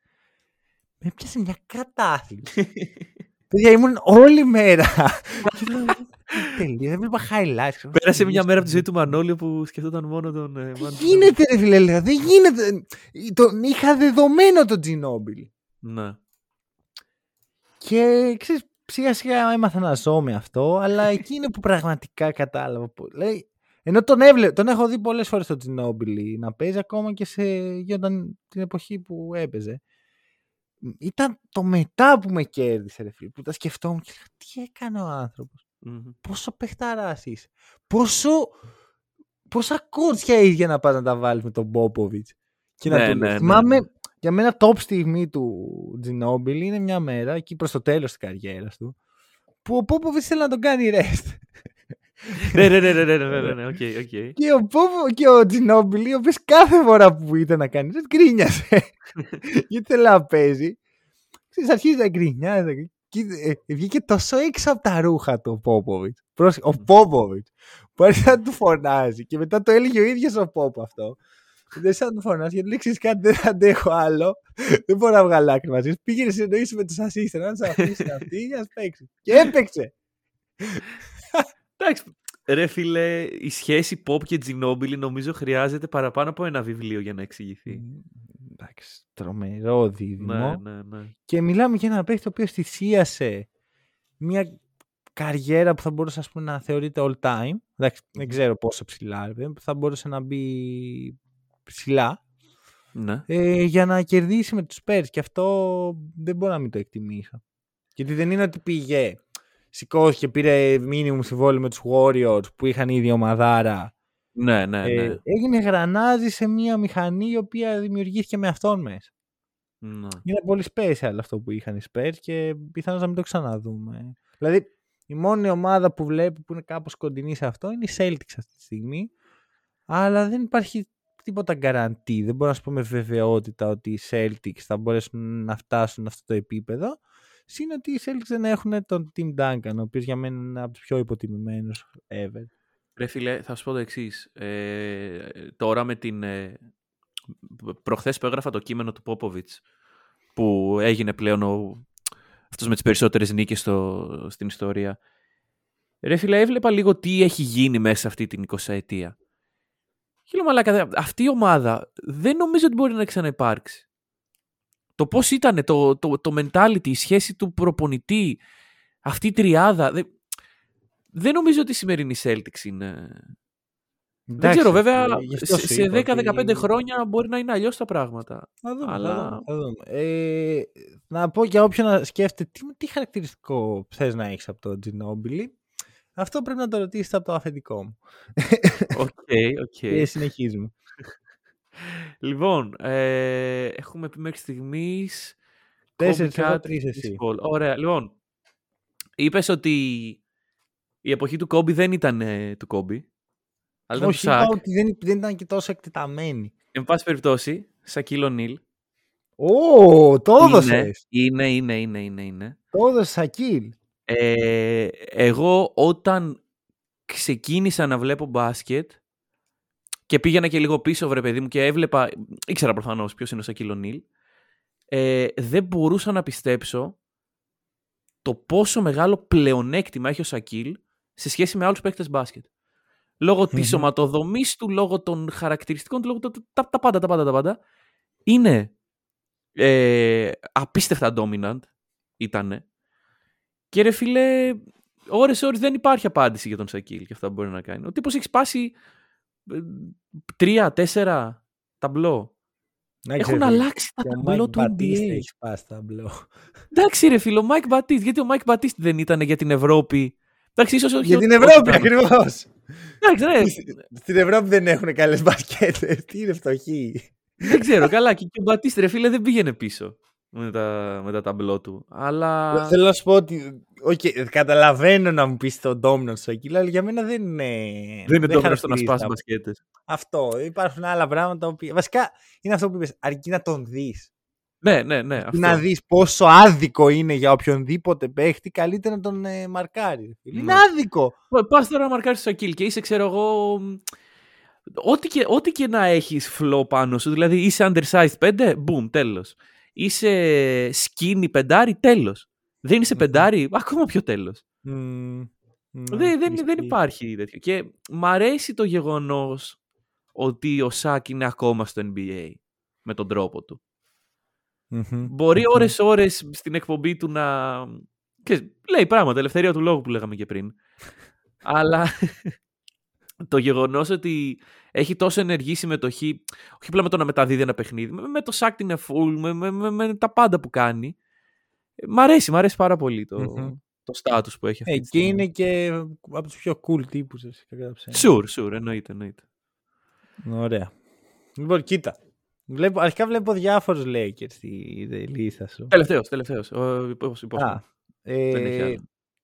μ' έπιασε μια κατάθλιψη. Παιδιά, ήμουν όλη μέρα. Τελείως, δεν βλέπα highlights. Πέρασε μια μέρα από τη ζωή του Μανώλη που σκεφτόταν μόνο τον. Ε, Τι γίνεται, ρε φίλε, δεν γίνεται. Τον είχα δεδομένο τον Τζινόμπιλ. Ναι. Και ξέρεις, σιγά σιγά έμαθα να ζω με αυτό, αλλά εκεί είναι που πραγματικά κατάλαβα. Λέει, ενώ τον, έβλε, τον έχω δει πολλές φορές τον Τζινόμπιλ να παίζει ακόμα και σε, για την εποχή που έπαιζε ήταν το μετά που με κέρδισε, ρε φίλε, που τα σκεφτόμουν και λέω, τι έκανε ο ανθρωπος Πόσο παιχταράς είσαι; Πόσο... Πόσα κότσια έχεις για να πας να τα βάλεις με τον Πόποβιτς. Και να ναι, ναι, ναι, Θυμάμαι, ναι. Για μένα top στιγμή του Τζινόμπιλι είναι μια μέρα, εκεί προς το τέλος της καριέρας του, που ο Πόποβιτς θέλει να τον κάνει rest. ναι, ναι, ναι, ναι, ναι, ναι, ναι, OK, OK. Και ο Πόπο και ο Τζινόμπιλι, ο οποίος κάθε φορά που ήταν να κάνει, δεν γκρίνιασε. Γιατί θέλει να παίζει. Ξέρεις, αρχίζει να γκρινιάζει. Και βγήκε τόσο έξω από τα ρούχα του ο Πόποβιτ. Ο Πόποβιτς. Που άρχισε να του φωνάζει. Και μετά το έλεγε ο ίδιος ο Πόπο αυτό. Δεν σαν να του φωνάζει, γιατί λέει κάτι, δεν αντέχω άλλο. Δεν μπορώ να βγάλω άκρη μαζί. Πήγαινε συνεννοήσει με τους assistant, να τους αφήσεις αυτή για να παίξεις. Και έπαιξε. Εντάξει, ρε φίλε, η σχέση Pop και Ginobili νομίζω χρειάζεται παραπάνω από ένα βιβλίο για να εξηγηθεί. Εντάξει, τρομερό δίδυμο. Ναι, ναι, ναι. Και μιλάμε για ένα παίχτη ο οποίο θυσίασε μια καριέρα που θα μπορούσε ας πούμε, να θεωρείται all time. Εντάξει, δεν ξέρω πόσο ψηλά, θα μπορούσε να μπει ψηλά. Ναι. Ε, για να κερδίσει με τους Spurs και αυτό δεν μπορώ να μην το εκτιμήσω. Γιατί δεν είναι ότι πήγε σηκώθηκε, πήρε μήνυμου συμβόλαιο με τους Warriors που είχαν ήδη ομαδάρα. Ναι, ναι, ε, ναι. έγινε γρανάζι σε μια μηχανή η οποία δημιουργήθηκε με αυτόν μέσα. Ναι. Είναι πολύ special αυτό που είχαν οι Spurs και πιθανώς να μην το ξαναδούμε. Δηλαδή, η μόνη ομάδα που βλέπω που είναι κάπως κοντινή σε αυτό είναι η Celtics αυτή τη στιγμή. Αλλά δεν υπάρχει τίποτα guarantee. Δεν μπορώ να σου πω με βεβαιότητα ότι οι Celtics θα μπορέσουν να φτάσουν αυτό το επίπεδο. Συν ότι οι Celtics δεν έχουν τον Tim Duncan, ο οποίος για μένα είναι από τους πιο υποτιμημένους ever. Ρε φίλε, θα σου πω το εξής. Ε, τώρα με την. Ε, προχθές που έγραφα το κείμενο του Πόποβιτ, που έγινε πλέον ο, αυτός με τις περισσότερες νίκες στο, στην ιστορία. Ρε φίλε, έβλεπα λίγο τι έχει γίνει μέσα αυτή την 20 ετία. Και λέω, μαλάκα, αυτή η ομάδα δεν νομίζω ότι μπορεί να ξαναυπάρξει το πώς ήταν το, το, το mentality, η σχέση του προπονητή, αυτή η τριάδα. Δεν, δεν νομίζω ότι οι σημερινοί Celtics είναι... δεν ξέρω, βέβαια, σε, 10-15 χρόνια μπορεί να είναι αλλιώς τα πράγματα. Να δούμε. Αλλά... Θα δούμε. Ε, να πω για όποιον σκέφτεται τι, τι χαρακτηριστικό θες να έχεις από το Ginobili; Αυτό πρέπει να το ρωτήσετε από το αφεντικό μου. OK, okay, OK. Okay. Και συνεχίζουμε. Λοιπόν, ε, έχουμε πει μέχρι στιγμής. Τέσσερις εγώ, τρεις εσύ. Ωραία. Λοιπόν, είπες ότι η εποχή του Κόμπι δεν ήταν ε, του Κόμπι. Αλλά Όχι, είπα ότι δεν, δεν ήταν και τόσο εκτεταμένη. Εν πάση περιπτώσει, Σακίλ Νίλ. Ω, το έδωσες. Είναι, είναι, είναι, είναι, είναι. Το έδωσε Σακίλ. Ε, εγώ όταν ξεκίνησα να βλέπω μπάσκετ, και πήγαινα και λίγο πίσω, βρε παιδί μου, και έβλεπα. ήξερα προφανώς ποιος είναι ο Σακίλ Νίλ. Ε, δεν μπορούσα να πιστέψω το πόσο μεγάλο πλεονέκτημα έχει ο Σακίλ σε σχέση με άλλους παίκτες μπάσκετ. Λόγω της οματοδομή του, λόγω των χαρακτηριστικών του, λόγω τα, τα, τα, πάντα, τα πάντα, τα πάντα. Είναι ε, απίστευτα dominant, ήτανε. Και ρε φίλε, ώρες ώρες δεν υπάρχει απάντηση για τον Σακίλ και αυτά που μπορεί να κάνει. Ο τύπος έχει σπάσει ε, τρία, τέσσερα ταμπλό. Να Έχουν ξέρεις, αλλάξει τα και ο ταμπλό Mike του Batista NBA. Έχει σπάσει ταμπλό. Εντάξει ρε φίλο, ο Μάικ Μπατίστ. Γιατί ο Μάικ Μπατίστ δεν ήταν για την Ευρώπη; Εντάξει, ίσως όχι Για ο- την όχι Ευρώπη ήταν. ακριβώς. Εντάξει, ναι. Στην Ευρώπη δεν έχουν καλές μπασκέτες. Τι είναι φτωχοί. δεν ξέρω, καλά. Και, και ο Μπατίστ, ρε φίλε, δεν πήγαινε πίσω με τα, με τα ταμπλό του. Αλλά. Θέλω να σου πω ότι. οκ, καταλαβαίνω να μου πεις το Ντόμινο στο εκεί, αλλά για μένα δεν είναι. Δεν είναι το στο να χαρακτηρίζει σπάσει τα- μπασκέτες. Αυτό. Υπάρχουν άλλα πράγματα. τα οποία- Βασικά είναι αυτό που είπες. Αρκεί να τον δεις. Ναι, ναι, ναι. Αυτό. Να δεις πόσο άδικο είναι για οποιονδήποτε παίχτη, καλύτερα να τον ε, μαρκάρει. Είναι Ναι. άδικο. Πα τώρα να μαρκάρεις το Σακίλ και είσαι, ξέρω εγώ. μ, Ό,τι και, ό,τι και να έχεις φλό πάνω σου, δηλαδή είσαι undersized 5, boom, τέλος. Είσαι skinny πεντάρι, τέλος. Δεν είσαι Μμμ. πεντάρι, ακόμα πιο τέλος. Μμμ, ναι, δεν, δεν, δεν ισχύει. υπάρχει τέτοιο. Και μ' αρέσει το γεγονός ότι ο Σάκ είναι ακόμα στο NBA με τον τρόπο του. Μμμ, Μπορεί μμμ. ώρες ώρες στην εκπομπή του να... Και λέει πράγματα, ελευθερία του λόγου που λέγαμε και πριν. Αλλά το γεγονός ότι έχει τόσο ενεργή συμμετοχή, όχι απλά με το να μεταδίδει ένα παιχνίδι, με, με το σάκ την full, με, με, με, με τα πάντα που κάνει. ε, Μ' αρέσει, μ' αρέσει πάρα πολύ το, Μμμ. το status που έχει αυτή Ε, τη και στιγμή. είναι και από τους πιο cool τύπους. Sure, sure, εννοείται, εννοείται. Ωραία. Λοιπόν, κοίτα. Βλέπω, αρχικά βλέπω διάφορους Lakers στη λίστα σου. Τελευταίος, τελευταίος. Ο, υπό- υπόσχομαι. Α, ε, Δεν έχει άλλο.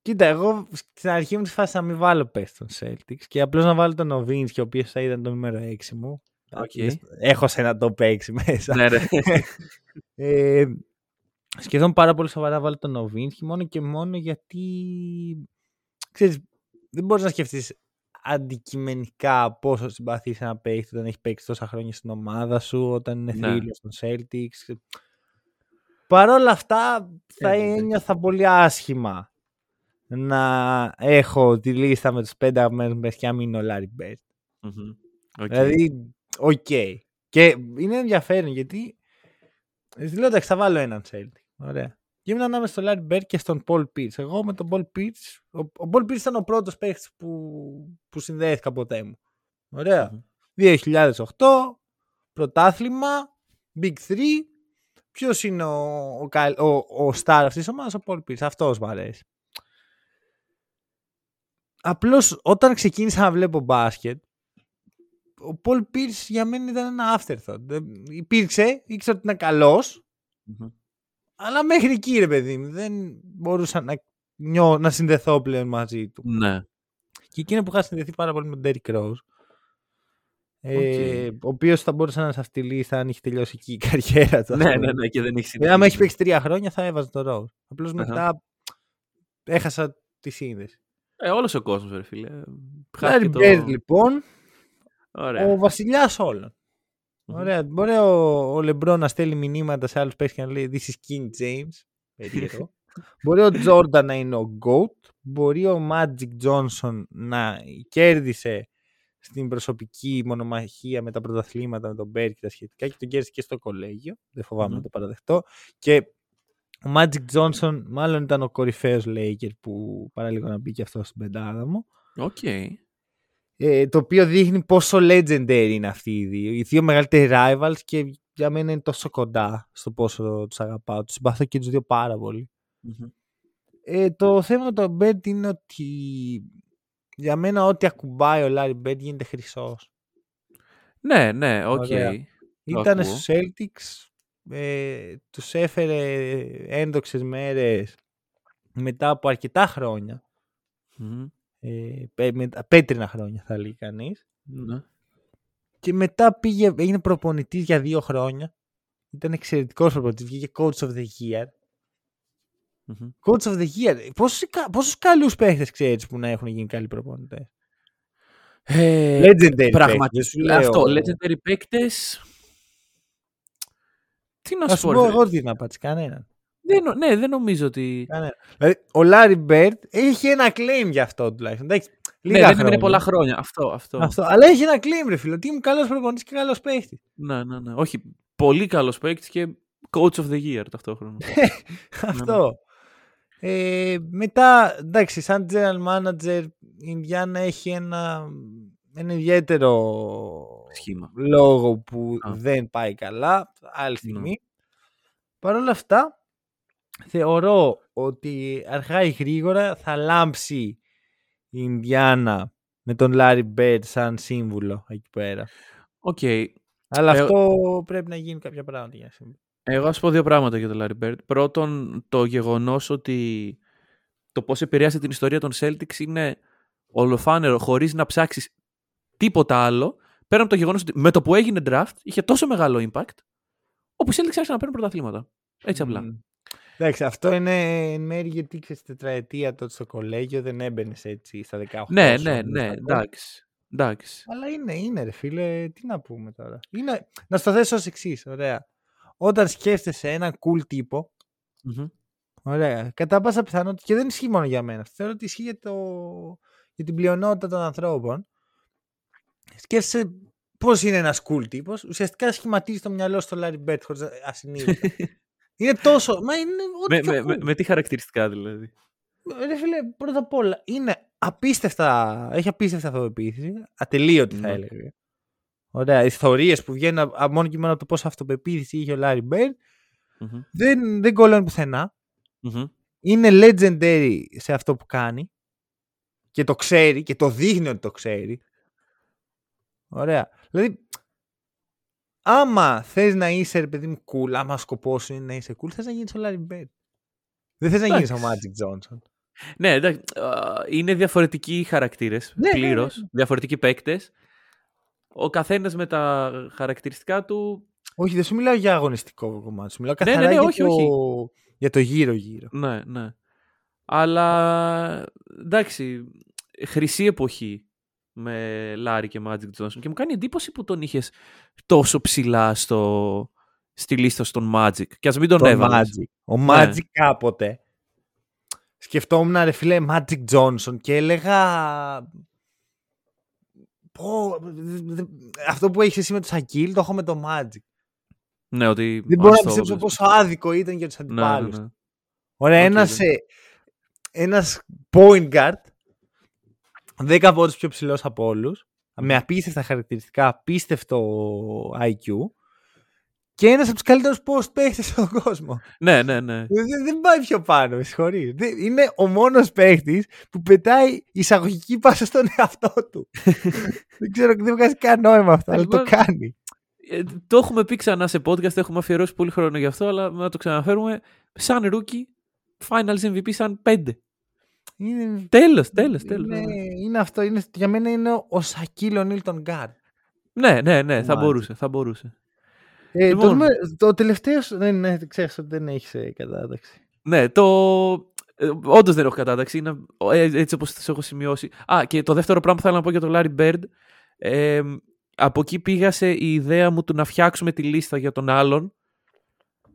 Κοίτα, εγώ στην αρχή ήμουν στη φάση να μην βάλω παίκτη των Celtics και απλώς να βάλω τον Νοβίτσκι, ο οποίος θα ήταν το νούμερο 6 μου. Οκ. Έχω σε ένα top 6 μέσα. ναι, ναι. Ε, σχεδόν πάρα πολύ σοβαρά βάλω τον Νοβίνσκι μόνο και μόνο γιατί ξέρεις, δεν μπορείς να σκεφτείς αντικειμενικά πόσο συμπαθείς ένα παίχτη όταν έχει παίξει τόσα χρόνια στην ομάδα σου, όταν είναι Ναι. θρύλος στον Celtics. Παρ' όλα αυτά θα Ε, ναι. ένιωθα πολύ άσχημα να έχω τη λίστα με τους πέντε αγαπημένους μου παίχτες και να μην είναι ο Larry Bird. Μμμ. Οκ. Δηλαδή, οκ. Και είναι ενδιαφέρον γιατί. Λέω εντάξει, θα βάλω έναν Celtic. Ωραία. Και ήμουν ανάμεσα στον Larry Bird και στον Paul Pierce. Εγώ με τον Paul Pierce. Ο, ο Paul Pierce ήταν ο πρώτος παίχτη που, που συνδέθηκα ποτέ μου. Ωραία. Μμμ. 2008, πρωτάθλημα, Big 3. Ποιος είναι ο, ο, καλ- ο, ο star αυτής της ομάδας, ο Paul Pierce. Αυτός μου αρέσει. Απλώς όταν ξεκίνησα να βλέπω μπάσκετ, ο Πολ Pierce για μένα ήταν ένα afterthought. Δεν- Υπήρξε, ήξερα ότι είναι καλός, Μμμ. αλλά μέχρι εκεί ρε παιδί μου. Δεν μπορούσα να, νιώ, να συνδεθώ πλέον μαζί του. Ναι. Και εκείνο που είχα συνδεθεί πάρα πολύ με τον Derrick Rose. Ε, ο οποίος θα μπορούσε να είναι σε αυτή τη λίστα αν είχε τελειώσει εκεί η καριέρα του. ας ναι, πούμε. ναι, ναι, και δεν έχει Ε, άμα έχει συνεχίσει. παίξει τρία χρόνια θα έβαζε τον Rose. Απλώς Αχα. μετά έχασα τη σύνδεση. Ε, όλος ο κόσμος, ρε φίλε. Larry Χάθηκε το... Bird λοιπόν, Ωραία. ο βασιλιάς όλων. Μμμ. Ωραία. Μπορεί ο, ο Λεμπρό να στέλνει μηνύματα σε άλλους παίχτες και να λέει This is King James. Περίεργο. Μπορεί ο Τζόρνταν να είναι ο GOAT. Μπορεί ο Magic Johnson να κέρδισε στην προσωπική μονομαχία με τα πρωταθλήματα, με τον Μπέρ και τα σχετικά και τον κέρδισε και στο κολέγιο. Δεν φοβάμαι Μμμ. να το παραδεχτώ. Και ο Magic Johnson μάλλον ήταν ο κορυφαίος Laker που παραλίγο να μπει και αυτός στην πεντάδα μου. Οκ. Ε, το οποίο δείχνει πόσο legendary είναι αυτοί οι δύο. Οι δύο μεγαλύτεροι rivals και για μένα είναι τόσο κοντά στο πόσο τους αγαπάω. Τους συμπαθώ και τους δύο πάρα πολύ. Μμμ. Ε, το θέμα με τον Bird είναι ότι για μένα ό,τι ακουμπάει ο Larry Bird γίνεται χρυσός. Ναι, ναι, οκ. Ωραία. Το Ήταν ακούω. στους Celtics, ε, τους έφερε ένδοξες μέρες μετά από αρκετά χρόνια. Μμμ. Ε, πέ- μετα- πέτρινα χρόνια θα λέει κανείς. Ναι. Και μετά πήγε, έγινε προπονητής για δύο χρόνια. Ήταν εξαιρετικός προπονητής, βγήκε coach of the year. Μμμ. Coach of the year. Πόσους, κα- πόσους καλούς παίχτες ξέρεις που να έχουν γίνει καλοί προπονητές; Ε, Legendary Πραγματικά. παίκτες, σου λέω. Αυτό, legendary παίκτες... Τι να Θα σου σου πω, πω ρε. εγώ τι να πάτε, κανέναν. Δεν, νο- ναι, δεν νομίζω ότι... κανέναν. Δηλαδή, ο Larry Bird έχει ένα claim για αυτό τουλάχιστον. Εντάξει, Ναι, λίγα δεν χρόνια. έμεινε πολλά χρόνια. Αυτό, αυτό. Αυτό. Αλλά έχει ένα claim, ρε φίλο. Ότι είμαι καλός προπονητής και καλός παίχτης. Ναι, ναι, ναι. Όχι, πολύ καλός παίκτης και coach of the year ταυτόχρονα. αυτό. Ε, μετά, εντάξει, σαν general manager η Ινδιάνα έχει ένα, ένα ιδιαίτερο Σχήμα. λόγο που δεν πάει καλά, άλλη στιγμή. Παρ' όλα αυτά, θεωρώ ότι αργά ή γρήγορα θα λάμψει η Ινδιάνα με τον Λάρι Μπερντ σαν σύμβουλο εκεί πέρα. Οκ. Αλλά ε, αυτό πρέπει να γίνει κάποια πράγματα για να Εγώ θα σου πω δύο πράγματα για τον Λάρι Μπερντ. Πρώτον, το γεγονός ότι το πώς επηρέασε την ιστορία των Celtics είναι ολοφάνερο χωρίς να ψάξεις τίποτα άλλο. Πέρα από το γεγονός ότι με το που έγινε draft είχε τόσο μεγάλο impact όπου οι Celtics άρχισαν να παίρνουν πρωταθλήματα. Έτσι απλά. Mm. Εντάξει, αυτό είναι εν μέρει γιατί ξέρεις τετραετία τότε στο κολέγιο δεν έμπαινες έτσι στα 18. Ναι, ναι, ναι, εντάξει. εντάξει. Αλλά είναι, είναι ρε φίλε, τι να πούμε τώρα. Είναι, να στο θέσω ως εξής, ωραία. Όταν σκέφτεσαι έναν cool τυπο ωραία, κατά πάσα πιθανότητα, και δεν ισχύει μόνο για μένα, θεωρώ ότι ισχύει για, το, για την πλειονότητα των ανθρώπων, σκέφτεσαι πώς είναι ένας cool τύπος, ουσιαστικά σχηματίζει το μυαλό στο Larry Bird χωρίς ασυνείδητα. Είναι τόσο. Μα είναι ό,τι με, με, με, τι χαρακτηριστικά δηλαδή; Ρε φίλε, πρώτα απ' όλα είναι απίστευτα. Έχει απίστευτα αυτοπεποίθηση. Ατελείωτη θα ναι. έλεγα. Ωραία. Οι ιστορίε που βγαίνουν μόνο και μόνο από το πόσο αυτοπεποίθηση είχε ο Λάρι Μπέρ δεν, δεν κολλάνε πουθενά. Είναι legendary σε αυτό που κάνει και το ξέρει και το δείχνει ότι το ξέρει. Ωραία. Δηλαδή, άμα θες να είσαι ρε παιδί μου cool, άμα σκοπός σου είναι να είσαι cool, θες να γίνεις ο Larry Bird. Δεν θες να γίνεις ο Magic Johnson. Ναι, εντάξει. Είναι διαφορετικοί χαρακτήρες. Ναι, Πλήρως. Ναι, ναι, διαφορετικοί παίκτες. Ο καθένας με τα χαρακτηριστικά του. Όχι, δεν σου μιλάω για αγωνιστικό κομμάτι. Σου μιλάω καθαρά για, όχι, το... όχι. για το γύρω-γύρω. Ναι, ναι. Αλλά εντάξει, χρυσή εποχή με Λάρι και Magic Johnson και μου κάνει εντύπωση που τον είχες τόσο ψηλά στο, στη λίστα στον Magic. Και ας μην τον έβαλες. Ο ναι. Magic κάποτε σκεφτόμουν ρε φίλε Magic Johnson και έλεγα Πω, αυτό που έχεις εσύ με το Σακίλ το έχω με το Magic. Ναι, ότι... Δεν μπορώ να πιστέψω πόσο άδικο ήταν για τους αντιπάλου. Ναι, ναι, ναι. Ωραία, okay, ένας, ναι. ένας point guard 10 πόντου πιο ψηλός από όλους. Με απίστευτα χαρακτηριστικά, απίστευτο IQ. Και ένας από τους καλύτερους post παίχτες στον κόσμο. Ναι, ναι, ναι. Δεν, δεν πάει πιο πάνω, με συγχωρεί. Είναι ο μόνος παίχτης που πετάει εισαγωγική πάσα στον εαυτό του. δεν ξέρω, δεν βγάζει καν νόημα αυτό, αλλά το λοιπόν, κάνει. Ε, το έχουμε πει ξανά σε podcast, έχουμε αφιερώσει πολύ χρόνο γι' αυτό, αλλά να το ξαναφέρουμε. Σαν rookie, finals MVP σαν πέντε. Είναι... Τέλος, τέλος, τέλος. Είναι, ναι. είναι αυτό, είναι, για μένα είναι ο Σακίλ Νίλτον Γκάρ. Ναι, ναι, ναι, θα μπορούσε, θα μπορούσε. Ε, λοιπόν, το, το τελευταίος, δεν, ναι, ξέρεις ότι δεν έχεις ε, κατάταξη. Ναι, το... Ε, Όντως δεν έχω κατάταξη, είναι ε, έτσι όπως το έχω σημειώσει. Α, και το δεύτερο πράγμα που θέλω να πω για τον Larry Bird, ε, από εκεί πήγασε η ιδέα μου του να φτιάξουμε τη λίστα για τον άλλον,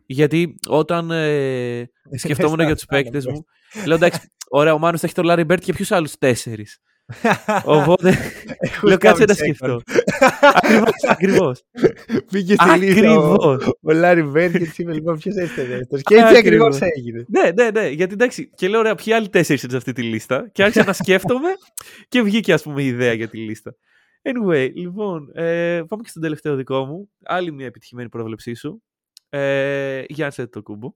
γιατί όταν ε, σκεφτόμουν για τους παίκτες μου, λέω εντάξει, Ωραία, ο Μάνος θα έχει τον Λάρι Μπερντ και ποιους άλλους τέσσερις. Οπότε, λέω κάτσε να σκεφτώ. ακριβώς, ακριβώς. Πήγε στη λίστα ο Λάρι Μπερντ και της είπε λοιπόν ποιος έχετε δεύτερος. Και έτσι ακριβώς έγινε. Ναι, ναι, ναι. Γιατί εντάξει, και λέω ωραία, ποιοι άλλοι τέσσερις είναι σε αυτή τη λίστα. Και άρχισα να σκέφτομαι και βγήκε ας πούμε η ιδέα για τη λίστα. Anyway, λοιπόν, ε, πάμε και στον τελευταίο δικό μου. Άλλη μια επιτυχημένη πρόβλεψή σου. Ε, Γιάννη το κούμπο.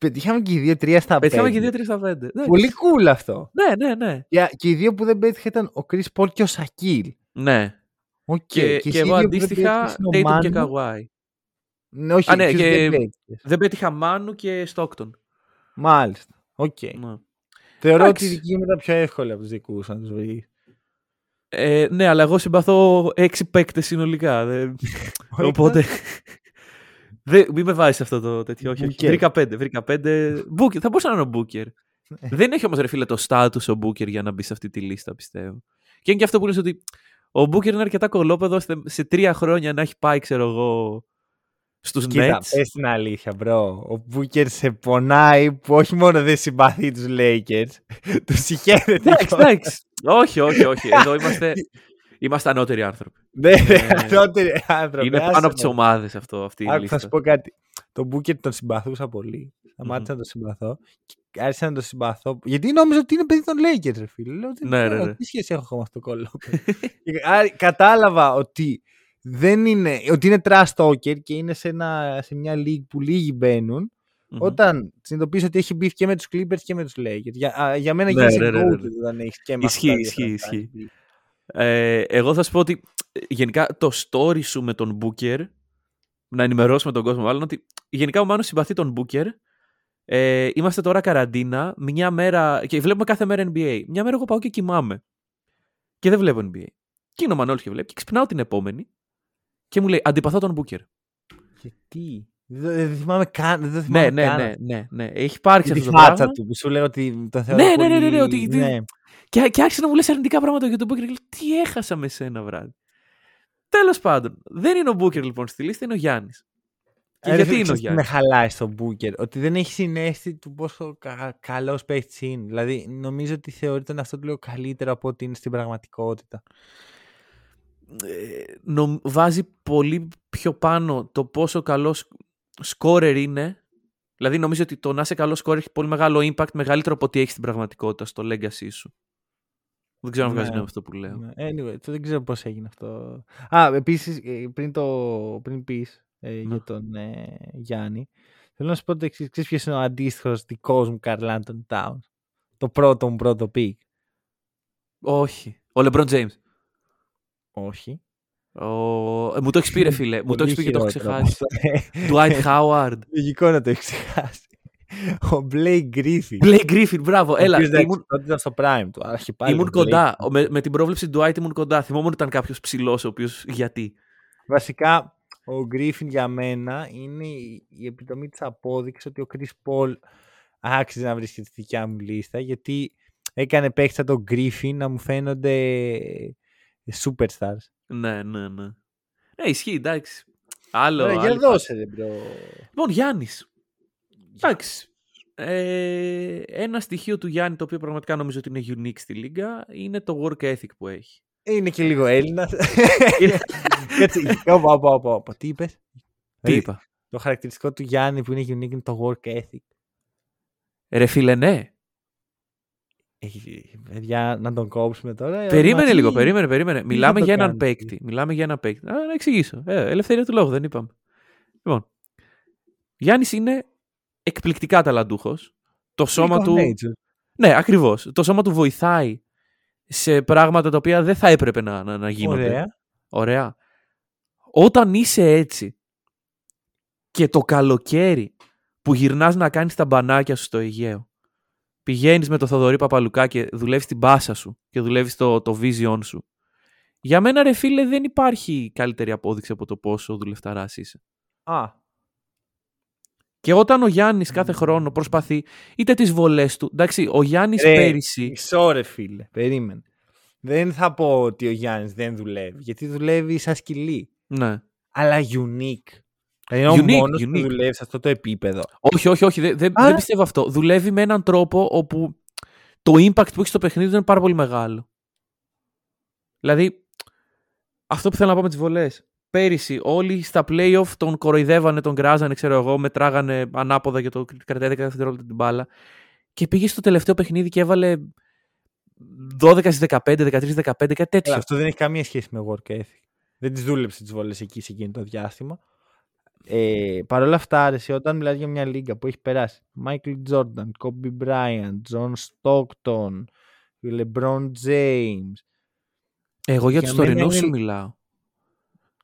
Πετύχαμε και οι δύο τρία στα πέντε. Πετύχαμε και οι δύο τρία στα πέντε. Ναι. Πολύ cool αυτό. Ναι, ναι, ναι. Και, οι δύο που δεν πέτυχα ήταν ο Κρι Πολ και ο Σακίλ. Ναι. Okay. Και, και, και εγώ αντίστοιχα Tatum και Καουάι. Ναι, όχι, Α, ναι, και δεν, δεν πέτυχα Μάνου και Στόκτον. Μάλιστα. OK. Okay. Ναι. Θεωρώ ότι η δική μου ήταν πιο εύκολη από τους δικούς να τους βρει. Ε, ναι, αλλά εγώ συμπαθώ έξι παίκτες συνολικά. Οπότε. Δε, μην με βάζεις αυτό το τέτοιο. Όχι, όχι. Βρήκα πέντε. Βρήκα πέντε. Booker. Θα μπορούσε να είναι ο Μπούκερ. Δεν έχει όμως ρε φίλε το status ο Μπούκερ για να μπει σε αυτή τη λίστα, πιστεύω. Και είναι και αυτό που λες ότι ο Μπούκερ είναι αρκετά κωλόπαιδο σε τρία χρόνια να έχει πάει, ξέρω εγώ, στους Nets. Κοίτα, πες την αλήθεια, bro. Ο Μπούκερ σε πονάει που όχι μόνο δεν συμπαθεί τους Lakers, τους σιχαίνεται. Εντάξει, όχι, όχι, όχι. Εδώ είμαστε Είμαστε ανώτεροι άνθρωποι. Ναι, ε, ανώτεροι άνθρωποι. Είναι πάνω από τις ομάδες αυτό. Αυτή η λίστα. Θα σου πω κάτι. Τον Μπούκερ τον συμπαθούσα πολύ. Σταμάτησα να το συμπαθώ. Και άρχισα να το συμπαθώ. Γιατί νόμιζα ότι είναι παιδί των Lakers, ρε φίλε. Λέω, ναι, ναι, ναι. Τι σχέση έχω με αυτό το κωλο-. κατάλαβα ότι δεν είναι, ότι είναι trash talker και είναι σε, ένα, σε μια league που λίγοι μπαίνουν. Mm-hmm. Όταν συνειδητοποιήσω ότι έχει μπει και με τους Clippers και με τους Lakers. Για, για μένα ναι, γίνεται ναι, ναι, ναι. όταν έχεις και με Ισχύει, ισχύει, ισχύει. Ε, εγώ θα σου πω ότι γενικά το story σου με τον Booker, να ενημερώσουμε τον κόσμο μάλλον, ότι γενικά ο Μάνος συμπαθεί τον Booker. Ε, είμαστε τώρα καραντίνα, μια μέρα, και βλέπουμε κάθε μέρα NBA. Μια μέρα εγώ πάω και κοιμάμαι. Και δεν βλέπω NBA. Και είναι ο Μανώλης και βλέπει. Και ξυπνάω την επόμενη και μου λέει Αντιπαθώ τον Booker. Γιατί. Δεν θυμάμαι καν. Δεν ναι, θυμάμαι ναι, καν. ναι, ναι, ναι. Έχει υπάρξει Τη αυτό το πράγμα. του που σου λέει ότι το θεωρώ Ναι, ναι, πολύ... ναι, ναι, ναι, ότι- ναι. Και, και άρχισε να μου λες αρνητικά πράγματα για τον Booker. Και λέω, Τι έχασα με σένα βράδυ. Τέλος πάντων, δεν είναι ο Booker λοιπόν στη λίστα, είναι ο Γιάννης. Και Ε, ρε γιατί φίλε, είναι ο ξέρεις τι Γιάννης; Με χαλάει στον Booker. Ότι δεν έχει συνέστη του πόσο κα, καλός παίχτης είναι. Δηλαδή, νομίζω ότι θεωρεί τον αυτό του λέω καλύτερο από ό,τι είναι στην πραγματικότητα. Ε, νομ- βάζει πολύ πιο πάνω το πόσο καλός σκόρερ είναι. Δηλαδή, νομίζω ότι το να είσαι καλό σκόρερ έχει πολύ μεγάλο impact, μεγαλύτερο από ό,τι έχεις στην πραγματικότητα στο legacy σου. Δεν ξέρω αν βγάζει Ναι. νόημα αυτό που λέω. Ναι, Anyway, το δεν ξέρω πώς έγινε αυτό. Α, επίσης, πριν, το, πριν πεις ε, Ναι. για τον ε, Γιάννη, θέλω να σου πω το εξής. Ξέρεις ποιος είναι ο αντίστοιχος δικός μου Karl-Anthony Towns. Το πρώτο μου πρώτο pick. Όχι. Ο LeBron James. Όχι. Ο... Ε, μου το έχεις πει, ρε φίλε. μου το Πολύ έχεις πει και το έχω χειρότερο από ξεχάσει. αυτό. Dwight Howard. Λογικό να το έχεις ξεχάσει. Ο Blake Griffin. Blake Griffin, μπράβο. Ο Έλα, οποίος, εντάξει, ήμουν, τότε ήταν στο prime του. αλλά είχε πάλι ήμουν τον Blake. κοντά. Ο- Με, με την πρόβλεψη του Dwight ήμουν κοντά. Θυμόμουν ότι ήταν κάποιος ψηλός, ο οποίος. Γιατί. Βασικά, ο Griffin για μένα είναι η η επιτομή της απόδειξης ότι ο Chris Paul άξιζε να βρίσκεται στη δικιά μου λίστα γιατί έκανε παίχτη σαν τον Griffin να μου φαίνονται superstars. Ναι, ναι, ναι. Ναι, ισχύει, εντάξει. Άλλο. Ωραία, για άλλο. δώσε ρε bro. Λοιπόν, Γιάννης. Εντάξει. Ε, ένα στοιχείο του Γιάννη το οποίο πραγματικά νομίζω ότι είναι unique στη Λίγκα είναι το work ethic που έχει. Είναι και λίγο Έλληνας. Κάτσε, όπα, όπα, όπα, όπα. Τι είπες; Τι Δηλαδή, είπα; Το χαρακτηριστικό του Γιάννη που είναι unique είναι το work ethic. Ρε φίλε, ναι. Έχει, παιδιά, να τον κόψουμε τώρα. Περίμενε μαζί. λίγο, περίμενε, περίμενε. Μιλάμε το για έναν κάνεις; παίκτη. Μιλάμε για έναν παίκτη. Α, να εξηγήσω. Ε, ελευθερία του λόγου, δεν είπαμε. Λοιπόν, Γιάννης είναι εκπληκτικά ταλαντούχος. Το σώμα Freak of του. nature. Ναι, ακριβώς. Το σώμα του βοηθάει σε πράγματα τα οποία δεν θα έπρεπε να, να, να γίνονται. Ωραία. Ωραία. Όταν είσαι έτσι και το καλοκαίρι που γυρνάς να κάνεις τα μπανάκια σου στο Αιγαίο, πηγαίνεις με το Θοδωρή Παπαλουκά και δουλεύεις την μπάσα σου και δουλεύεις το, το vision σου. Για μένα ρε φίλε δεν υπάρχει καλύτερη απόδειξη από το πόσο δουλευταράς είσαι. Α, Και όταν ο Γιάννης κάθε χρόνο προσπαθεί είτε τις βολές του, εντάξει ο Γιάννης Ρε, πέρυσι, Μισό ρε φίλε, περίμενε. Δεν θα πω ότι ο Γιάννης δεν δουλεύει, γιατί δουλεύει σαν σκυλί. ναι. Αλλά unique. Δηλαδή είναι Unique, ο μόνος που unique. δουλεύει σε αυτό το επίπεδο. Όχι, όχι, όχι. Δεν, δεν, Άρα- δεν πιστεύω αυτό. Δουλεύει με έναν τρόπο όπου το impact που έχει στο παιχνίδι του είναι πάρα πολύ μεγάλο. Δηλαδή, αυτό που θέλω να πω με τις βολές. Πέρυσι όλοι στα playoff τον κοροϊδεύανε, τον κράζανε, ξέρω εγώ, μετράγανε ανάποδα για το κρατάει 10 δευτερόλεπτα την μπάλα. Και πήγε στο τελευταίο παιχνίδι και έβαλε 12 στις 15, 13 15, κάτι τέτοιο. Αλλά αυτό δεν έχει καμία σχέση με work ethic. Δεν τι δούλεψε τις βολές εκεί σε εκείνο το διάστημα. Ε, Παρ' όλα αυτά, αρέσει, όταν μιλάς για μια λίγα που έχεις περάσει Michael Jordan, Kobe Bryant, John Stockton, LeBron James. Εγώ για, για τους μένα τωρινούς είναι- σου μιλάω.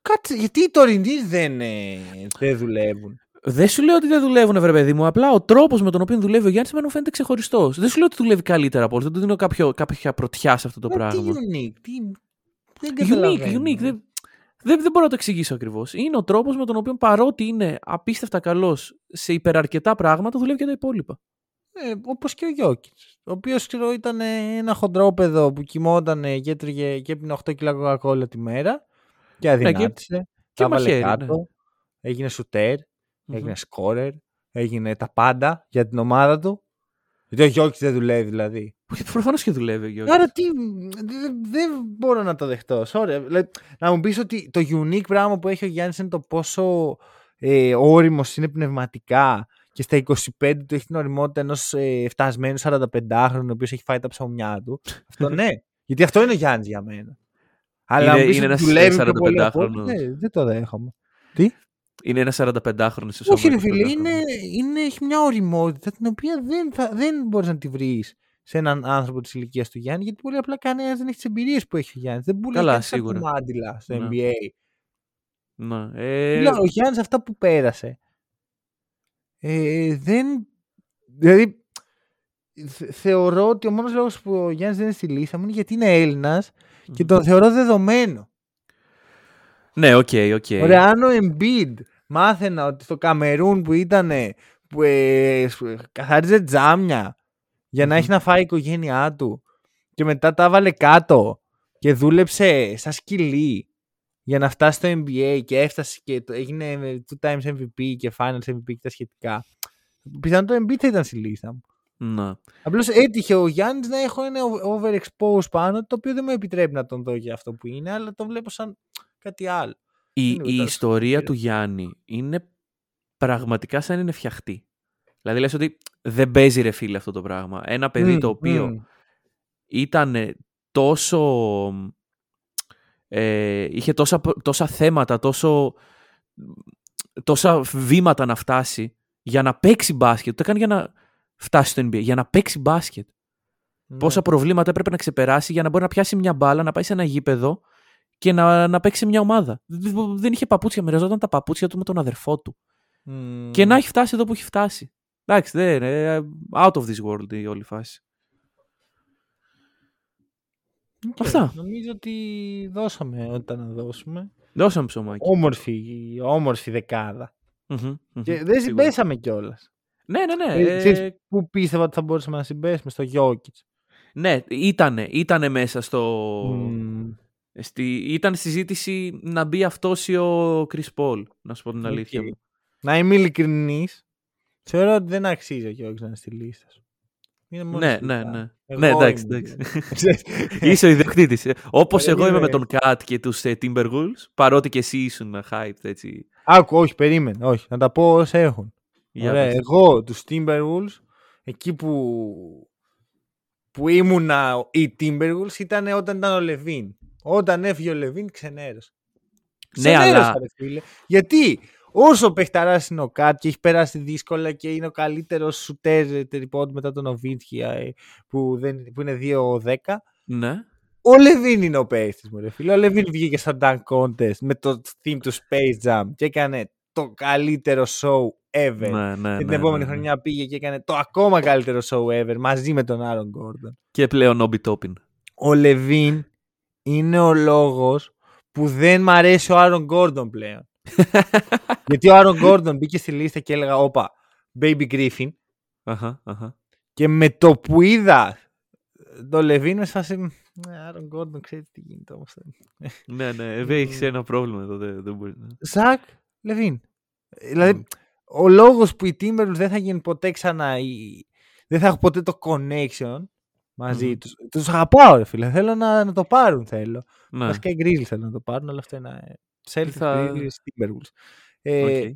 Κάτσε, γιατί οι τωρινοί δεν, ε, δεν δουλεύουν; Δεν σου λέω ότι δεν δουλεύουν, βρε παιδί μου. Απλά ο τρόπος με τον οποίο δουλεύει ο Γιάννης μου φαίνεται ξεχωριστός. Δεν σου λέω ότι δουλεύει καλύτερα από όλους. Δεν του δίνω κάποιο, κάποια πρωτιά σε αυτό το Μα πράγμα. Τι unique, τι... Δεν Unique, καταλαβαίνω. unique. Δεν, δεν, δεν μπορώ να το εξηγήσω ακριβώς. Είναι ο τρόπος με τον οποίο παρότι είναι απίστευτα καλός σε υπεραρκετά πράγματα, δουλεύει και τα υπόλοιπα. Ε, Όπως και ο Γιώκη. Ο οποίος ήταν ε, ένα χοντρόπεδο που κοιμόταν και έτρωγε και έπινε 8 κιλά κοκακόλα τη μέρα και αδυνάτησε. και τα βάλε μαχαίρι, κάτω. Έγινε σουτέρ, Μμμ. έγινε σκόρερ, έγινε τα πάντα για την ομάδα του. Γιατί ο Γιώκης δεν δουλεύει δηλαδή. Προφανώς και δουλεύει ο Γιώργος. Άρα τι. Δεν δεν μπορώ να το δεχτώ. Sorry. Δηλαδή, να μου πεις ότι το unique πράγμα που έχει ο Γιάννης είναι το πόσο ε, όριμος είναι πνευματικά και στα 25 του έχει την οριμότητα ενός ε, φτασμένου 45χρονου, ο οποίος έχει φάει τα ψωμιά του. αυτό ναι. Γιατί αυτό είναι ο Γιάννης για μένα. Αλλά είναι, είναι ένας 45χρονο. Ναι, δεν το δέχομαι. Τι; Είναι ένα 45χρονο Όχι, ρε φίλε, είναι, είναι, έχει μια οριμότητα την οποία δεν, θα, δεν μπορείς να τη βρεις σε έναν άνθρωπο της ηλικίας του Γιάννη, γιατί πολύ απλά κανένας δεν έχει τις εμπειρίες που έχει ο Γιάννης. Δεν μπορεί να σίγουρα. μάντιλα στο ναι. NBA. Ναι. Ε... ο Γιάννης αυτά που πέρασε. Ε, δεν. Δηλαδή, θεωρώ ότι ο μόνος λόγος που ο Γιάννης δεν είναι στη λίστα μου είναι γιατί είναι Έλληνας και τον θεωρώ δεδομένο. Ναι, ok, okay, ok. Okay. Ωραία, αν ο Embiid μάθαινα ότι στο Καμερούν που ήταν που ε, καθάριζε τζάμια για να έχει να φάει η οικογένειά του και μετά τα έβαλε κάτω και δούλεψε σαν σκυλί για να φτάσει στο NBA και έφτασε και το, έγινε two times MVP και finals MVP και τα σχετικά. Πιθανόν το Embiid θα ήταν στη λίστα μου. Ναι. Απλώς έτυχε ο Γιάννης να έχω ένα overexposed πάνω, το οποίο δεν μου επιτρέπει να τον δω για αυτό που είναι, αλλά το βλέπω σαν κάτι άλλο. Η, η ιστορία του Γιάννη είναι πραγματικά σαν είναι φτιαχτή. Δηλαδή λες ότι δεν παίζει ρε φίλε αυτό το πράγμα. Ένα παιδί το οποίο ήταν τόσο... Ε, είχε τόσα, τόσα θέματα, τόσο, τόσα βήματα να φτάσει για να παίξει μπάσκετ. Το έκανε για να φτάσει στο NBA, για να παίξει μπάσκετ. Ναι. Πόσα προβλήματα έπρεπε να ξεπεράσει για να μπορεί να πιάσει μια μπάλα, να πάει σε ένα γήπεδο και να, να παίξει μια ομάδα. Δεν είχε παπούτσια, μοιραζόταν τα παπούτσια του με τον αδερφό του. Και να έχει φτάσει εδώ που έχει φτάσει. Εντάξει, δεν είναι. Out of this world η όλη φάση. Okay. Αυτά. Νομίζω ότι δώσαμε όταν να δώσουμε. Δώσαμε ψωμάκι. Όμορφη, όμορφη Και δεν συμπέσαμε κιόλας. Ναι, ναι, ναι. Ε, ε... Πού πίστευα ότι θα μπορούσαμε να συμπέσουμε στο Γιώκητ. Ναι, ήτανε, ήτανε μέσα στο. Mm. Στη... Ήταν συζήτηση να μπει αυτό ή ο Κρι Πολ, να σου πω την αλήθεια. Okay. Να είμαι ειλικρινής, θεωρώ ότι δεν αξίζει ο Γιώργος να είναι στη λίστα σου. Είναι ναι, ναι, ναι. ναι, εντάξει, εντάξει. Είσαι ο ιδιοκτήτης. Όπως εγώ είμαι με τον Κατ και τους uh, Timberwolves, παρότι και εσύ ήσουν hype έτσι. Άκου, όχι, περίμενε. Όχι, να τα πω όσα έχουν. Ωραία, εγώ τους Timberwolves, εκεί που, που ήμουνα οι Timberwolves ήταν όταν ήταν ο Λεβίν. Όταν έφυγε ο Λεβίν, ξενέρωσε. Ναι, αλλά... φίλε. Γιατί όσο παιχταράς είναι ο Κάτ και έχεις περάσει δύσκολα και είναι ο καλύτερος σουτέρ τριπόντ μετά τον Οβίτσια ε, που, που είναι 2-10. Ναι. Ο Λεβίν είναι ο παίχτης μου, ρε φίλε. Ο Λεβίν βγήκε στα Dunk Contest με το theme του Space Jam και έκανε το καλύτερο show ever. Ναι, ναι, και την ναι, επόμενη ναι, χρονιά πήγε και έκανε το ακόμα καλύτερο show ever μαζί με τον Άρον Γκόρντον. Και πλέον Όμπι Τόπιν. Ο Λεβίν είναι ο λόγος που δεν μ' αρέσει ο Άρον Γκόρντον πλέον. Γιατί ο Άρον Γκόρντον μπήκε στη λίστα και έλεγα όπα, Baby Griffin. Και με το που είδα το Λεβίν με σφάση Άρον Γκόρντον ξέρεις τι γίνεται όμως. ναι, ναι, δεν έχεις ένα πρόβλημα εδώ. Δεν, μπορεί να... Ζακ Λεβίν. Δηλαδή, ο λόγος που οι Timberwolves δεν θα γίνουν ποτέ ξανά δεν θα έχω ποτέ το connection μαζί mm. τους. Τους αγαπάω ρε φίλε, θέλω να, να το πάρουν θέλω. Ναι. Βασικά οι Grizzlies θέλουν να το πάρουν, αλλά αυτό είναι Celtics, θα... Grizzlies, Timberwolves. Ε, okay.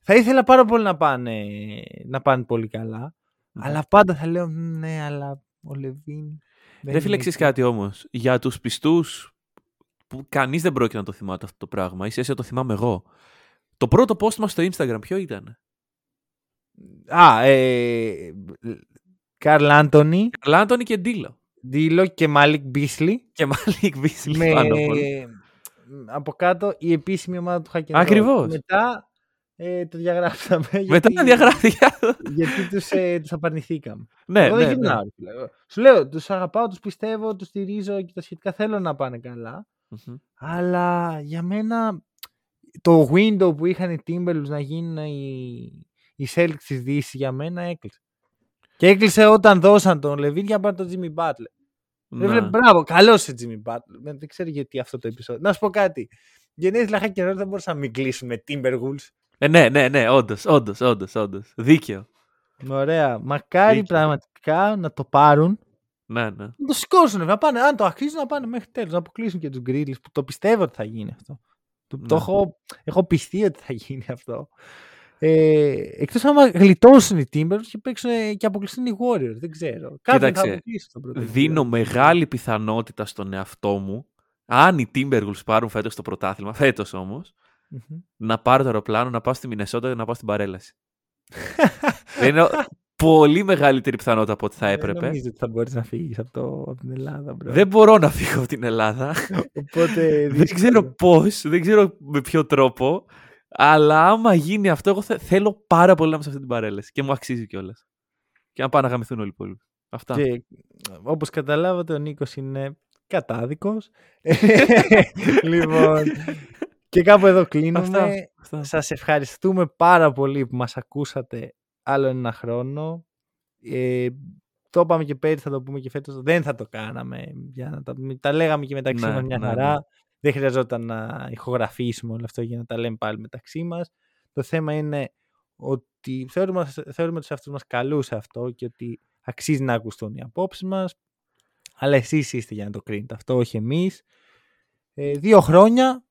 Θα ήθελα πάρα πολύ να πάνε, να πάνε πολύ καλά, mm. αλλά πάντα θα λέω ναι, αλλά ο LaVine... Δεν φίλε, ξέρεις κάτι όμως; Για τους πιστούς που κανείς δεν πρόκειται να το θυμάται αυτό το πράγμα, ίσως το θυμάμαι εγώ. Το πρώτο post μας στο Instagram ποιο ήταν; Α, ε, Karl-Anthony. Karl-Anthony και D'Lo. D'Lo και Malik Beasley. Και Malik Beasley με... πάνω από κάτω η επίσημη ομάδα του Hackett Ακριβώς. Μετά ε, το διαγράψαμε. Μετά γιατί, διαγράφηκε. γιατί τους, ε, τους απαρνηθήκαμε. ναι, Εγώ ναι, δεν ναι. Σου λέω, τους αγαπάω, τους πιστεύω, τους στηρίζω και τα σχετικά θέλω να πάνε Αλλά για μένα το window που είχαν οι Timberwolves να γίνουν οι, οι Celtics της Δύσης για μένα έκλεισε. Και έκλεισε όταν δώσαν τον Λεβίν για να πάρει τον Jimmy Butler. Ναι. μπράβο, καλός σε Jimmy Butler. Δεν ξέρω γιατί αυτό το επεισόδιο. Να σου πω κάτι. Γενναίες λαχά και δεν μπορούσα να μην κλείσουν με Timberwolves. Ε, ναι, ναι, ναι, όντως, όντως, όντως, όντως. Δίκαιο. Ωραία. Μακάρι Δίκαιο. πραγματικά να το πάρουν. Ναι, ναι. Να το σηκώσουν, να πάνε, αν το αξίζουν να πάνε μέχρι τέλος. Να αποκλείσουν και τους Grizzlies που το πιστεύω ότι θα γίνει αυτό. Το, ναι. το έχω, έχω πιστεί ότι θα γίνει αυτό. Ε, Εκτός άμα γλιτώσουν οι Timberwolves και παίξουν και αποκλειστούν οι Warriors. Δεν ξέρω. Κοίταξε, δίνω μεγάλη πιθανότητα στον εαυτό μου, αν οι Timberwolves πάρουν φέτος το πρωτάθλημα, φέτος όμως, να πάρω το αεροπλάνο, να πάω στη Μινεσότα και να πάω στην παρέλαση. είναι πολύ μεγαλύτερη πιθανότητα από ό,τι θα έπρεπε. Δεν νομίζω ότι θα μπορείς να φύγεις από, από, την Ελλάδα. Bro. Δεν μπορώ να φύγω από την Ελλάδα. Οπότε, δεν ξέρω πώς, δεν ξέρω με ποιο τρόπο. Αλλά άμα γίνει αυτό, εγώ θέλω πάρα πολύ να είμαι σε αυτή την παρέλαση. Και μου αξίζει κιόλας. Και να πάνε να γαμηθούν όλοι οι υπόλοιποι. Αυτά. Και όπως καταλάβατε, ο Νίκος είναι κατάδικος. λοιπόν, και κάπου εδώ κλείνουμε. Αυτά, Σας ευχαριστούμε πάρα πολύ που μας ακούσατε άλλο ένα χρόνο. Ε, το είπαμε και πέρυσι, θα το πούμε και φέτος. Δεν θα το κάναμε. Για να τα, τα λέγαμε και μεταξύ ναι, μας μια ναι, χαρά. Ναι. Δεν χρειαζόταν να ηχογραφήσουμε όλο αυτό για να τα λέμε πάλι μεταξύ μας. Το θέμα είναι ότι θεωρούμε, θεωρούμε τους αυτούς μας καλούς σε αυτό και ότι αξίζει να ακουστούν οι απόψεις μας. Αλλά εσείς είστε για να το κρίνετε αυτό, όχι εμείς. Ε, δύο χρόνια.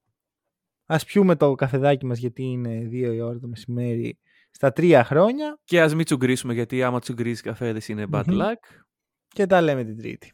Ας πιούμε το καφεδάκι μας γιατί είναι δύο η ώρα το μεσημέρι στα τρία χρόνια. Και ας μην τσουγκρίσουμε γιατί άμα τσουγκρίσει καφέδες είναι bad luck. Και τα λέμε την τρίτη.